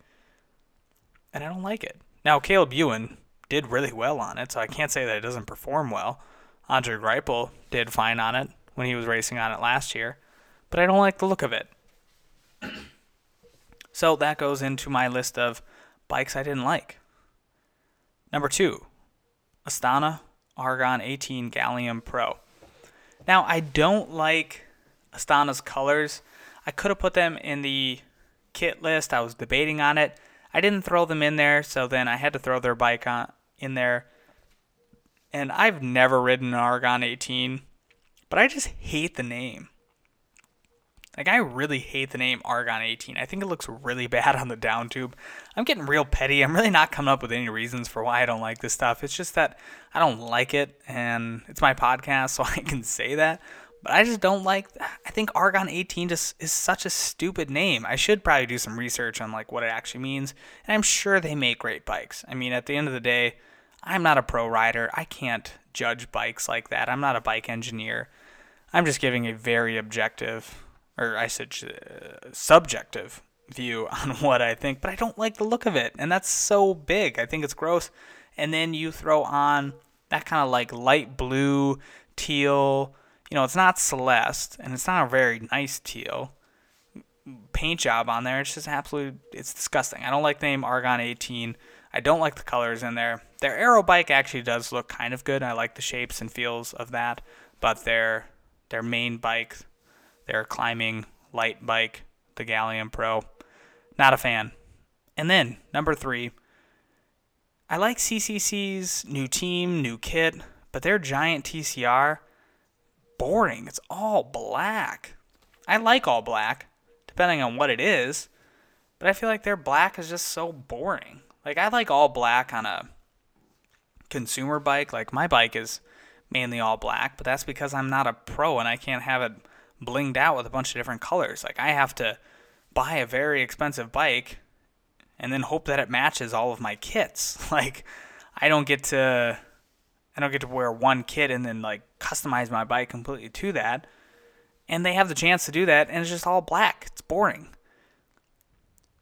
and I don't like it. Now, Caleb Ewan did really well on it, so I can't say that it doesn't perform well. Andre Greipel did fine on it when he was racing on it last year, but I don't like the look of it. <clears throat> so that goes into my list of bikes I didn't like. Number two, Astana Argon 18 Gallium Pro. Now, I don't like Astana's colors. I could have put them in the kit list. I was debating on it. I didn't throw them in there, so then I had to throw their bike on in there. And I've never ridden an Argon 18, but I just hate the name. Like I really hate the name Argon 18. I think it looks really <laughs> bad on the down tube. I'm getting real petty. I'm really not coming up with any reasons for why I don't like this stuff. It's just that I don't like it and it's my podcast <laughs> so I can say that. But I just don't like. I think Argon 18 just is such a stupid name. I should probably do some research on like what it actually means. And I'm sure they make great bikes. I mean, at the end of the day, I'm not a pro rider. I can't judge bikes like that. I'm not a bike engineer. I'm just giving a very objective, or I said uh, subjective view <laughs> on what I think. But I don't like the look of it, and that's so big. I think it's gross. And then you throw on that kind of like light blue, teal you know, it's not Celeste, and it's not a very nice teal paint job on there. It's just absolutely, it's disgusting. I don't like the name Argon 18. I don't like the colors in there. Their aero bike actually does look kind of good. I like the shapes and feels of that, but their their main bike, their climbing light bike, the Gallium Pro, not a fan. And then number three, I like CCC's new team, new kit, but their giant TCR boring. It's all black. I like all black, depending on what it is, but I feel like their black is just so boring. Like I like all black on a consumer bike. Like my bike is mainly all black, but that's because I'm not a pro and I can't have it blinged out with a bunch of different colors. Like I have to buy a very expensive bike and then hope that it matches all of my kits. <laughs> Like I don't get to I don't get to wear one kit and then like customize my bike completely to that. And they have the chance to do that, and it's just all black. It's boring.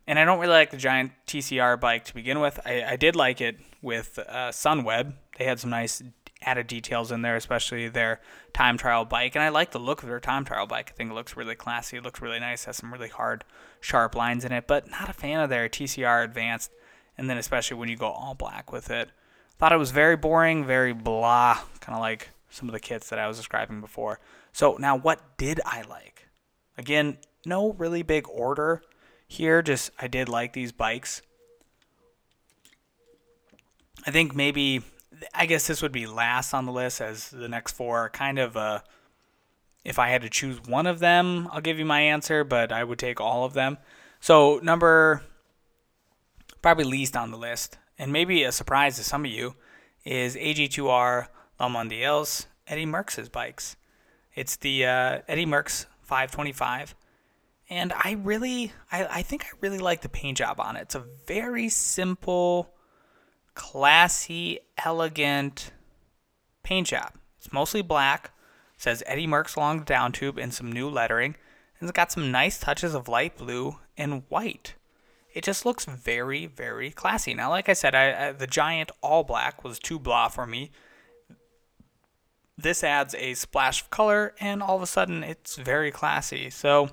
And I don't really like the giant TCR bike to begin with. I, I did like it with uh, Sunweb. They had some nice added details in there, especially their time trial bike. And I like the look of their time trial bike. I think it looks really classy. It looks really nice. Has some really hard, sharp lines in it. But not a fan of their TCR Advanced. And then especially when you go all black with it. Thought it was very boring, very blah, kind of like some of the kits that I was describing before. So now what did I like? Again, no really big order here, just I did like these bikes. I think maybe I guess this would be last on the list as the next four are kind of uh if I had to choose one of them, I'll give you my answer, but I would take all of them. So number probably least on the list and maybe a surprise to some of you, is AG2R La Mondiale's Eddie Merckx's bikes. It's the uh, Eddie Merckx 525. And I really, I, I think I really like the paint job on it. It's a very simple, classy, elegant paint job. It's mostly black. It says Eddie Merckx along the down tube and some new lettering. And it's got some nice touches of light blue and white it just looks very, very classy. Now, like I said, I, I, the giant all black was too blah for me. This adds a splash of color, and all of a sudden, it's very classy. So,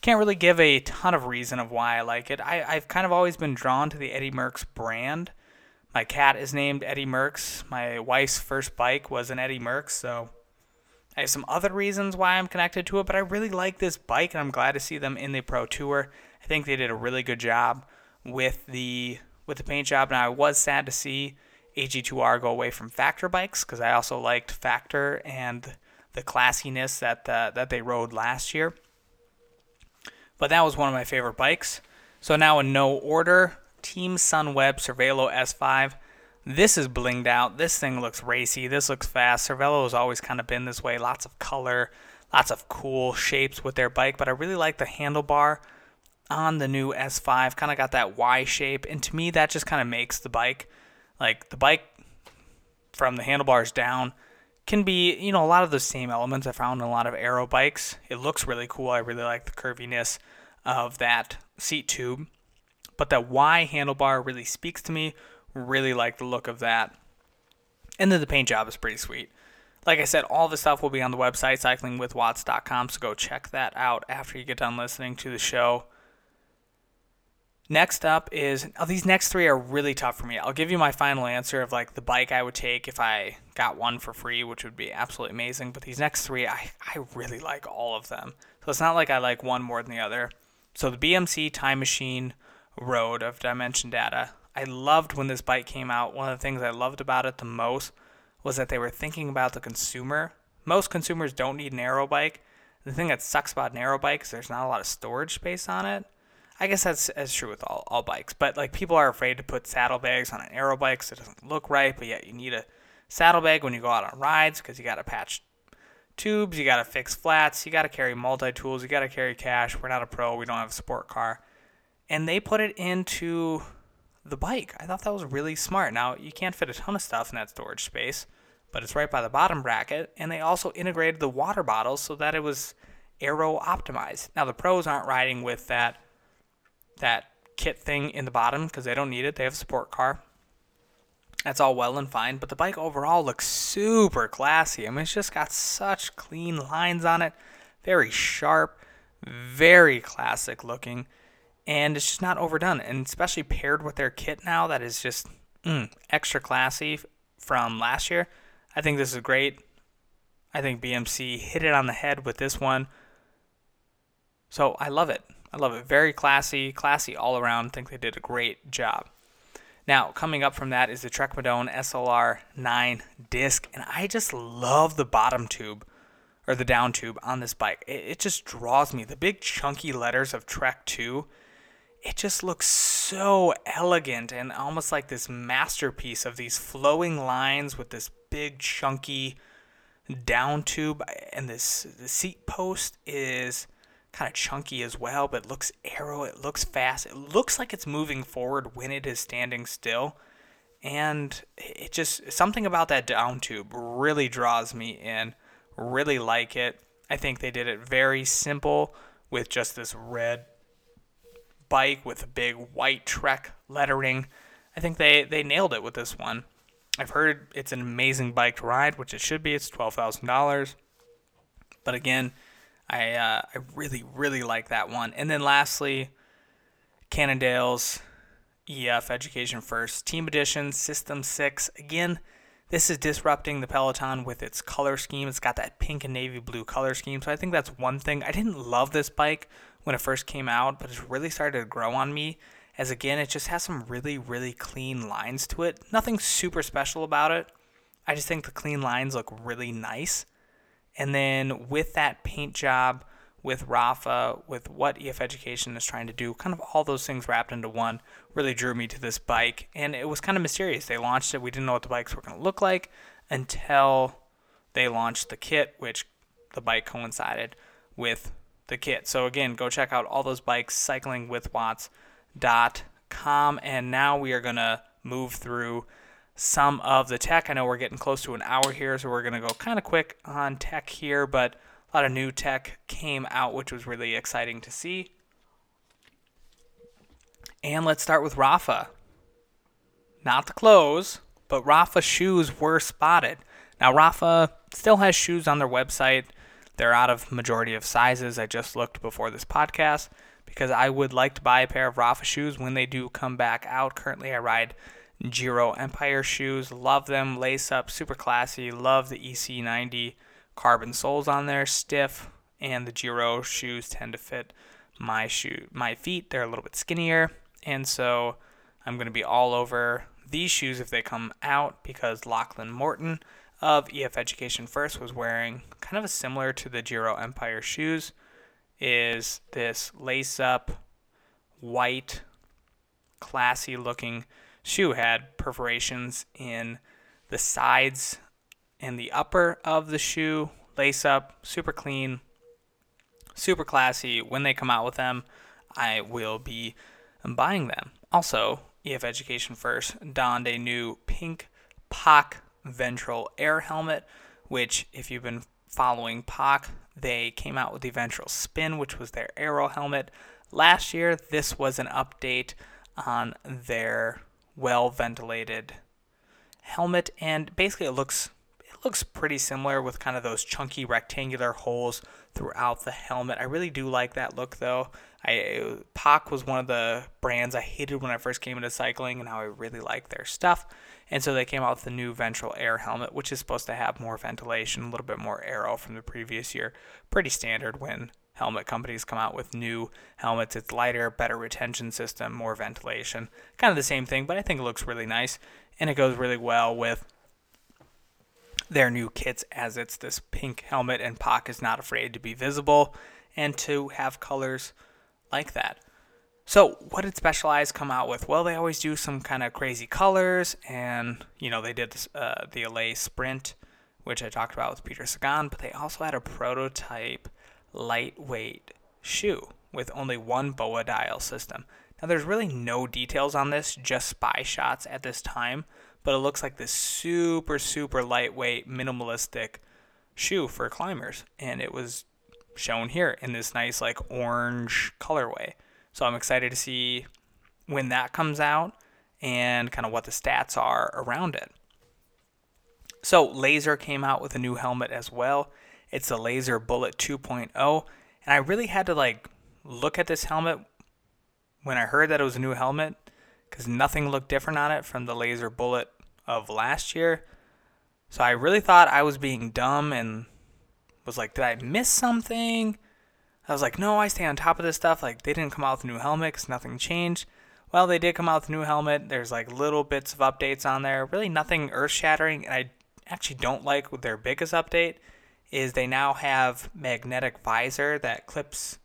can't really give a ton of reason of why I like it. I, I've kind of always been drawn to the Eddie Merckx brand. My cat is named Eddie Merckx. My wife's first bike was an Eddie Merckx, so I have some other reasons why I'm connected to it, but I really like this bike, and I'm glad to see them in the Pro Tour. I think they did a really good job with the with the paint job. Now I was sad to see AG2R go away from Factor bikes because I also liked Factor and the classiness that that they rode last year. But that was one of my favorite bikes. So now in no order, Team Sunweb Cervelo S5. This is blinged out. This thing looks racy. This looks fast. Cervelo has always kind of been this way. Lots of color, lots of cool shapes with their bike. But I really like the handlebar on the new S5. Kind of got that Y shape. And to me, that just kind of makes the bike like the bike from the handlebars down can be, you know, a lot of the same elements I found in a lot of aero bikes. It looks really cool. I really like the curviness of that seat tube. But that Y handlebar really speaks to me. Really like the look of that. And then the paint job is pretty sweet. Like I said, all the stuff will be on the website, cyclingwithwatts.com, so go check that out after you get done listening to the show. Next up is oh, these next three are really tough for me. I'll give you my final answer of like the bike I would take if I got one for free, which would be absolutely amazing. But these next three, I, I really like all of them. So it's not like I like one more than the other. So the BMC Time Machine Road of Dimension Data. I loved when this bike came out. One of the things I loved about it the most was that they were thinking about the consumer. Most consumers don't need an aero bike. The thing that sucks about an aero bike is there's not a lot of storage space on it. I guess that's, that's true with all, all bikes, but like people are afraid to put saddlebags on an aero bike so it doesn't look right, but yet you need a saddlebag when you go out on rides because you got to patch tubes, you got to fix flats, you got to carry multi tools, you got to carry cash. We're not a pro, we don't have a sport car. And they put it into the bike. I thought that was really smart. Now, you can't fit a ton of stuff in that storage space, but it's right by the bottom bracket. And they also integrated the water bottles so that it was aero optimized. Now, the pros aren't riding with that that kit thing in the bottom because they don't need it. They have a support car. That's all well and fine, but the bike overall looks super classy. I mean, it's just got such clean lines on it, very sharp, very classic looking, and it's just not overdone. And especially paired with their kit now, that is just mm, extra classy from last year. I think this is great. I think BMC hit it on the head with this one. So I love it. I love it. Very classy, classy all around. I think they did a great job. Now, coming up from that is the Trek Madone SLR 9 disc, and I just love the bottom tube or the down tube on this bike. It, it just draws me. The big chunky letters of Trek 2, it just looks so elegant and almost like this masterpiece of these flowing lines with this big chunky down tube and this the seat post is kind of chunky as well, but looks aero. It looks fast. It looks like it's moving forward when it is standing still. And it just, something about that down tube really draws me in. Really like it. I think they did it very simple with just this red bike with a big white Trek lettering. I think they, they nailed it with this one. I've heard it's an amazing bike to ride, which it should be. It's $12,000. But again, I uh, I really really like that one. And then lastly, Cannondale's EF Education First Team Edition System Six. Again, this is disrupting the Peloton with its color scheme. It's got that pink and navy blue color scheme. So I think that's one thing. I didn't love this bike when it first came out, but it's really started to grow on me. As again, it just has some really, really clean lines to it. Nothing super special about it. I just think the clean lines look really nice. And then with that paint job, with Rapha, with what EF Education is trying to do, kind of all those things wrapped into one really drew me to this bike. And it was kind of mysterious. They launched it, we didn't know what the bikes were going to look like until they launched the kit, which the bike coincided with the kit. So again, go check out all those bikes, cyclingwithwatts.com. And now we are going to move through some of the tech. I know we're getting close to an hour here, so we're going to go kind of quick on tech here, but a lot of new tech came out, which was really exciting to see. And let's start with Rapha. Not the clothes, but Rapha shoes were spotted. Now, Rapha still has shoes on their website. They're out of majority of sizes. I just looked before this podcast because I would like to buy a pair of Rapha shoes when they do come back out. Currently, I ride Giro Empire shoes. Love them. Lace up, super classy. Love the EC90 carbon soles on there, stiff, and the Giro shoes tend to fit my shoe, my feet. They're a little bit skinnier, and so I'm going to be all over these shoes if they come out because Lachlan Morton of EF Education First was wearing kind of similar to the Giro Empire shoes. is this lace up white classy looking shoe. Had perforations in the sides and the upper of the shoe. Lace up super clean super classy. When they come out with them i will be buying them. Also ef education first donned a new pink POC ventral air helmet which if you've been following POC they came out with the ventral spin which was their aero helmet last year this was an update on their well ventilated helmet and basically it looks it looks pretty similar with kind of those chunky rectangular holes throughout the helmet. I really do like that look though. I POC was one of the brands I hated when I first came into cycling and how I really like their stuff. And so they came out with the new ventral air helmet, which is supposed to have more ventilation, a little bit more aero from the previous year. Pretty standard when helmet companies come out with new helmets. It's lighter, better retention system, more ventilation. Kind of the same thing, but I think it looks really nice and it goes really well with their new kits as it's this pink helmet and POC is not afraid to be visible and to have colors like that. So, what did Specialized come out with? Well, they always do some kind of crazy colors, and you know they did uh, the Allez Sprint, which I talked about with Peter Sagan, but they also had a prototype lightweight shoe with only one BOA dial system. Now, there's really no details on this, just spy shots at this time, but it looks like this super, super lightweight, minimalistic shoe for climbers. And it was shown here in this nice, like, orange colorway. So I'm excited to see when that comes out and kind of what the stats are around it. So, Lazer came out with a new helmet as well. It's the Lazer Bullet 2.0, and I really had to like look at this helmet when I heard that it was a new helmet because nothing looked different on it from the Lazer Bullet of last year. So I really thought I was being dumb and was like, did I miss something? I was like, no, I stay on top of this stuff. Like, they didn't come out with new helmets, nothing changed. Well, they did come out with a new helmet. There's like little bits of updates on there. Really nothing earth shattering. And I actually don't like their biggest update is they now have magnetic visor that clips.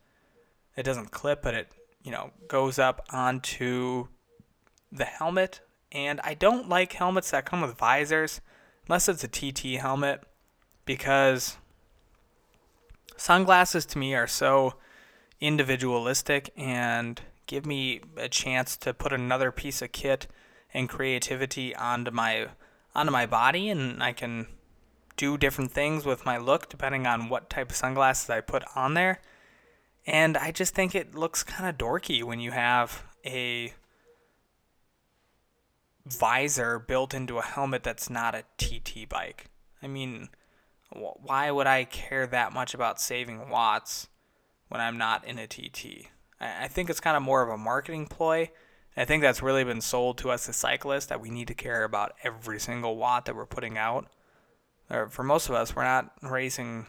It doesn't clip, but it you know goes up onto the helmet. And I don't like helmets that come with visors, unless it's a TT helmet, because sunglasses to me are so individualistic and give me a chance to put another piece of kit and creativity onto my onto my body and I can do different things with my look depending on what type of sunglasses I put on there. And I just think it looks kind of dorky when you have a visor built into a helmet that's not a TT bike. I mean, why would I care that much about saving watts when I'm not in a TT? I think it's kind of more of a marketing ploy. I think that's really been sold to us as cyclists that we need to care about every single watt that we're putting out for most of us, we're not racing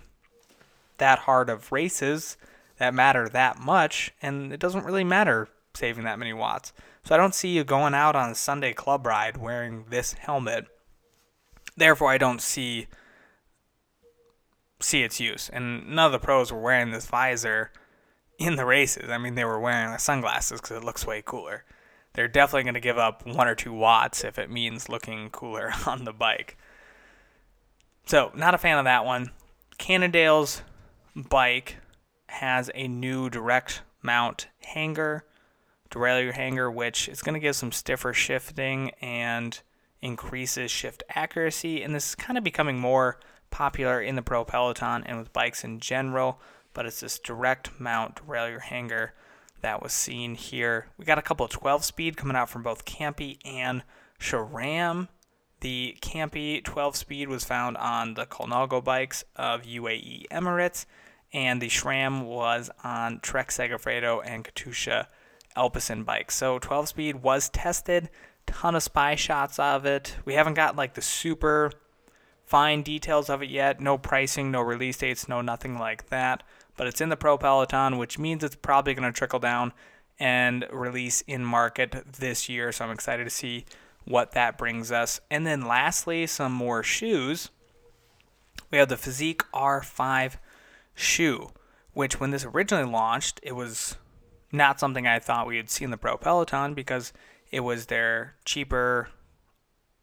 that hard of races that matter that much, and it doesn't really matter saving that many watts. So I don't see you going out on a Sunday club ride wearing this helmet. Therefore, I don't see see its use. And none of the pros were wearing this visor in the races. I mean, they were wearing the sunglasses because it looks way cooler. They're definitely going to give up one or two watts if it means looking cooler <laughs> on the bike. So, not a fan of that one. Cannondale's bike has a new direct mount hanger, derailleur hanger, which is going to give some stiffer shifting and increases shift accuracy. And this is kind of becoming more popular in the pro peloton and with bikes in general. But it's this direct mount derailleur hanger that was seen here. We got a couple of 12 speed coming out from both Campy and SRAM. The Campy 12 speed was found on the Colnago bikes of UAE Emirates, and the SRAM was on Trek Segafredo and Katusha Alpecin bikes. So 12 speed was tested, ton of spy shots of it. We haven't got like the super fine details of it yet. No pricing, no release dates, no nothing like that. But it's in the Pro Peloton, which means it's probably going to trickle down and release in market this year. So I'm excited to see what that brings us. And then lastly, some more shoes. We have the Fizik R5 shoe, which when this originally launched, it was not something I thought we would see in the Pro Peloton because it was their cheaper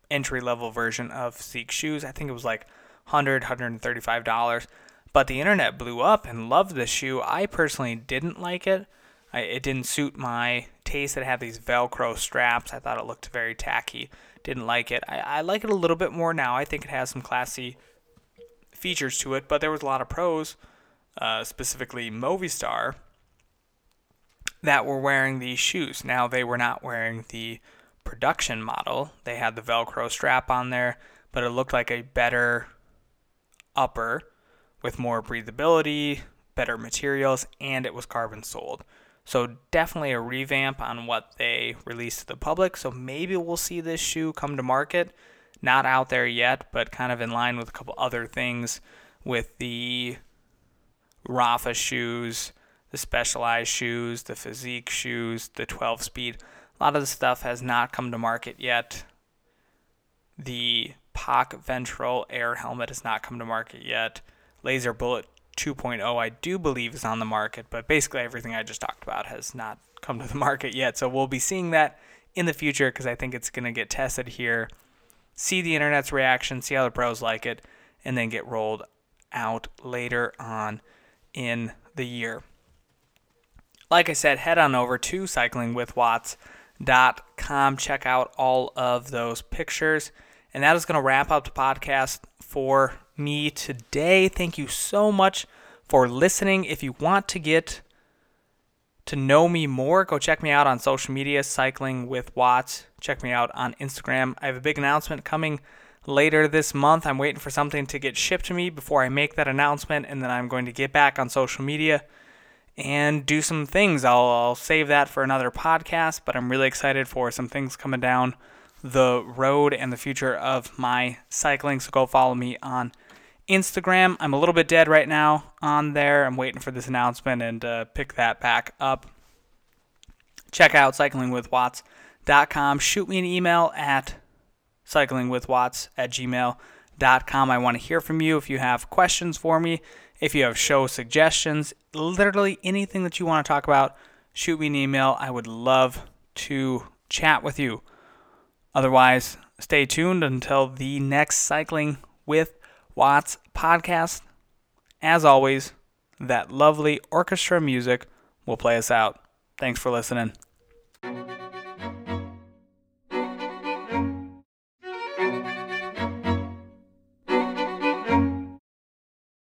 entry level version of Fizik shoes. I think it was like 100 $135. But the internet blew up and loved the shoe. I personally didn't like it. I, it didn't suit my taste. It had these Velcro straps. I thought it looked very tacky. Didn't like it. I, I like it a little bit more now. I think it has some classy features to it, but there was a lot of pros, uh, specifically Movistar, that were wearing these shoes. Now they were not wearing the production model. They had the Velcro strap on there, but it looked like a better upper with more breathability, better materials, and it was carbon soled. So definitely a revamp on what they released to the public. So maybe we'll see this shoe come to market. Not out there yet, but kind of in line with a couple other things with the Rapha shoes, the specialized shoes, the Fizik shoes, the 12 speed. A lot of the stuff has not come to market yet. The POC ventral air helmet has not come to market yet. Lazer Bullet 2.0, I do believe, is on the market, but basically everything I just talked about has not come to the <laughs> market yet. So we'll be seeing that in the future because I think it's going to get tested here, see the internet's reaction, see how the pros like it, and then get rolled out later on in the year. Like I said, head on over to cyclingwithwatts.com. Check out all of those pictures. And that is going to wrap up the podcast for me today. Thank you so much for listening. If you want to get to know me more, go check me out on social media, Cycling with Watts. Check me out on Instagram. I have a big announcement coming later this month. I'm waiting for something to get shipped to me before I make that announcement, and then I'm going to get back on social media and do some things. I'll, I'll save that for another podcast, but I'm really excited for some things coming down the road and the future of my cycling. So go follow me on Instagram. I'm a little bit dead right now on there. I'm waiting for this announcement and uh, pick that back up. Check out cyclingwithwatts.com. Shoot me an email at cyclingwithwatts at gmail.com. I want to hear from you if you have questions for me, if you have show suggestions, literally anything that you want to talk about. Shoot me an email. I would love to chat with you. Otherwise, stay tuned until the next Cycling with Watts podcast. As always, that lovely orchestra music will play us out. Thanks for listening.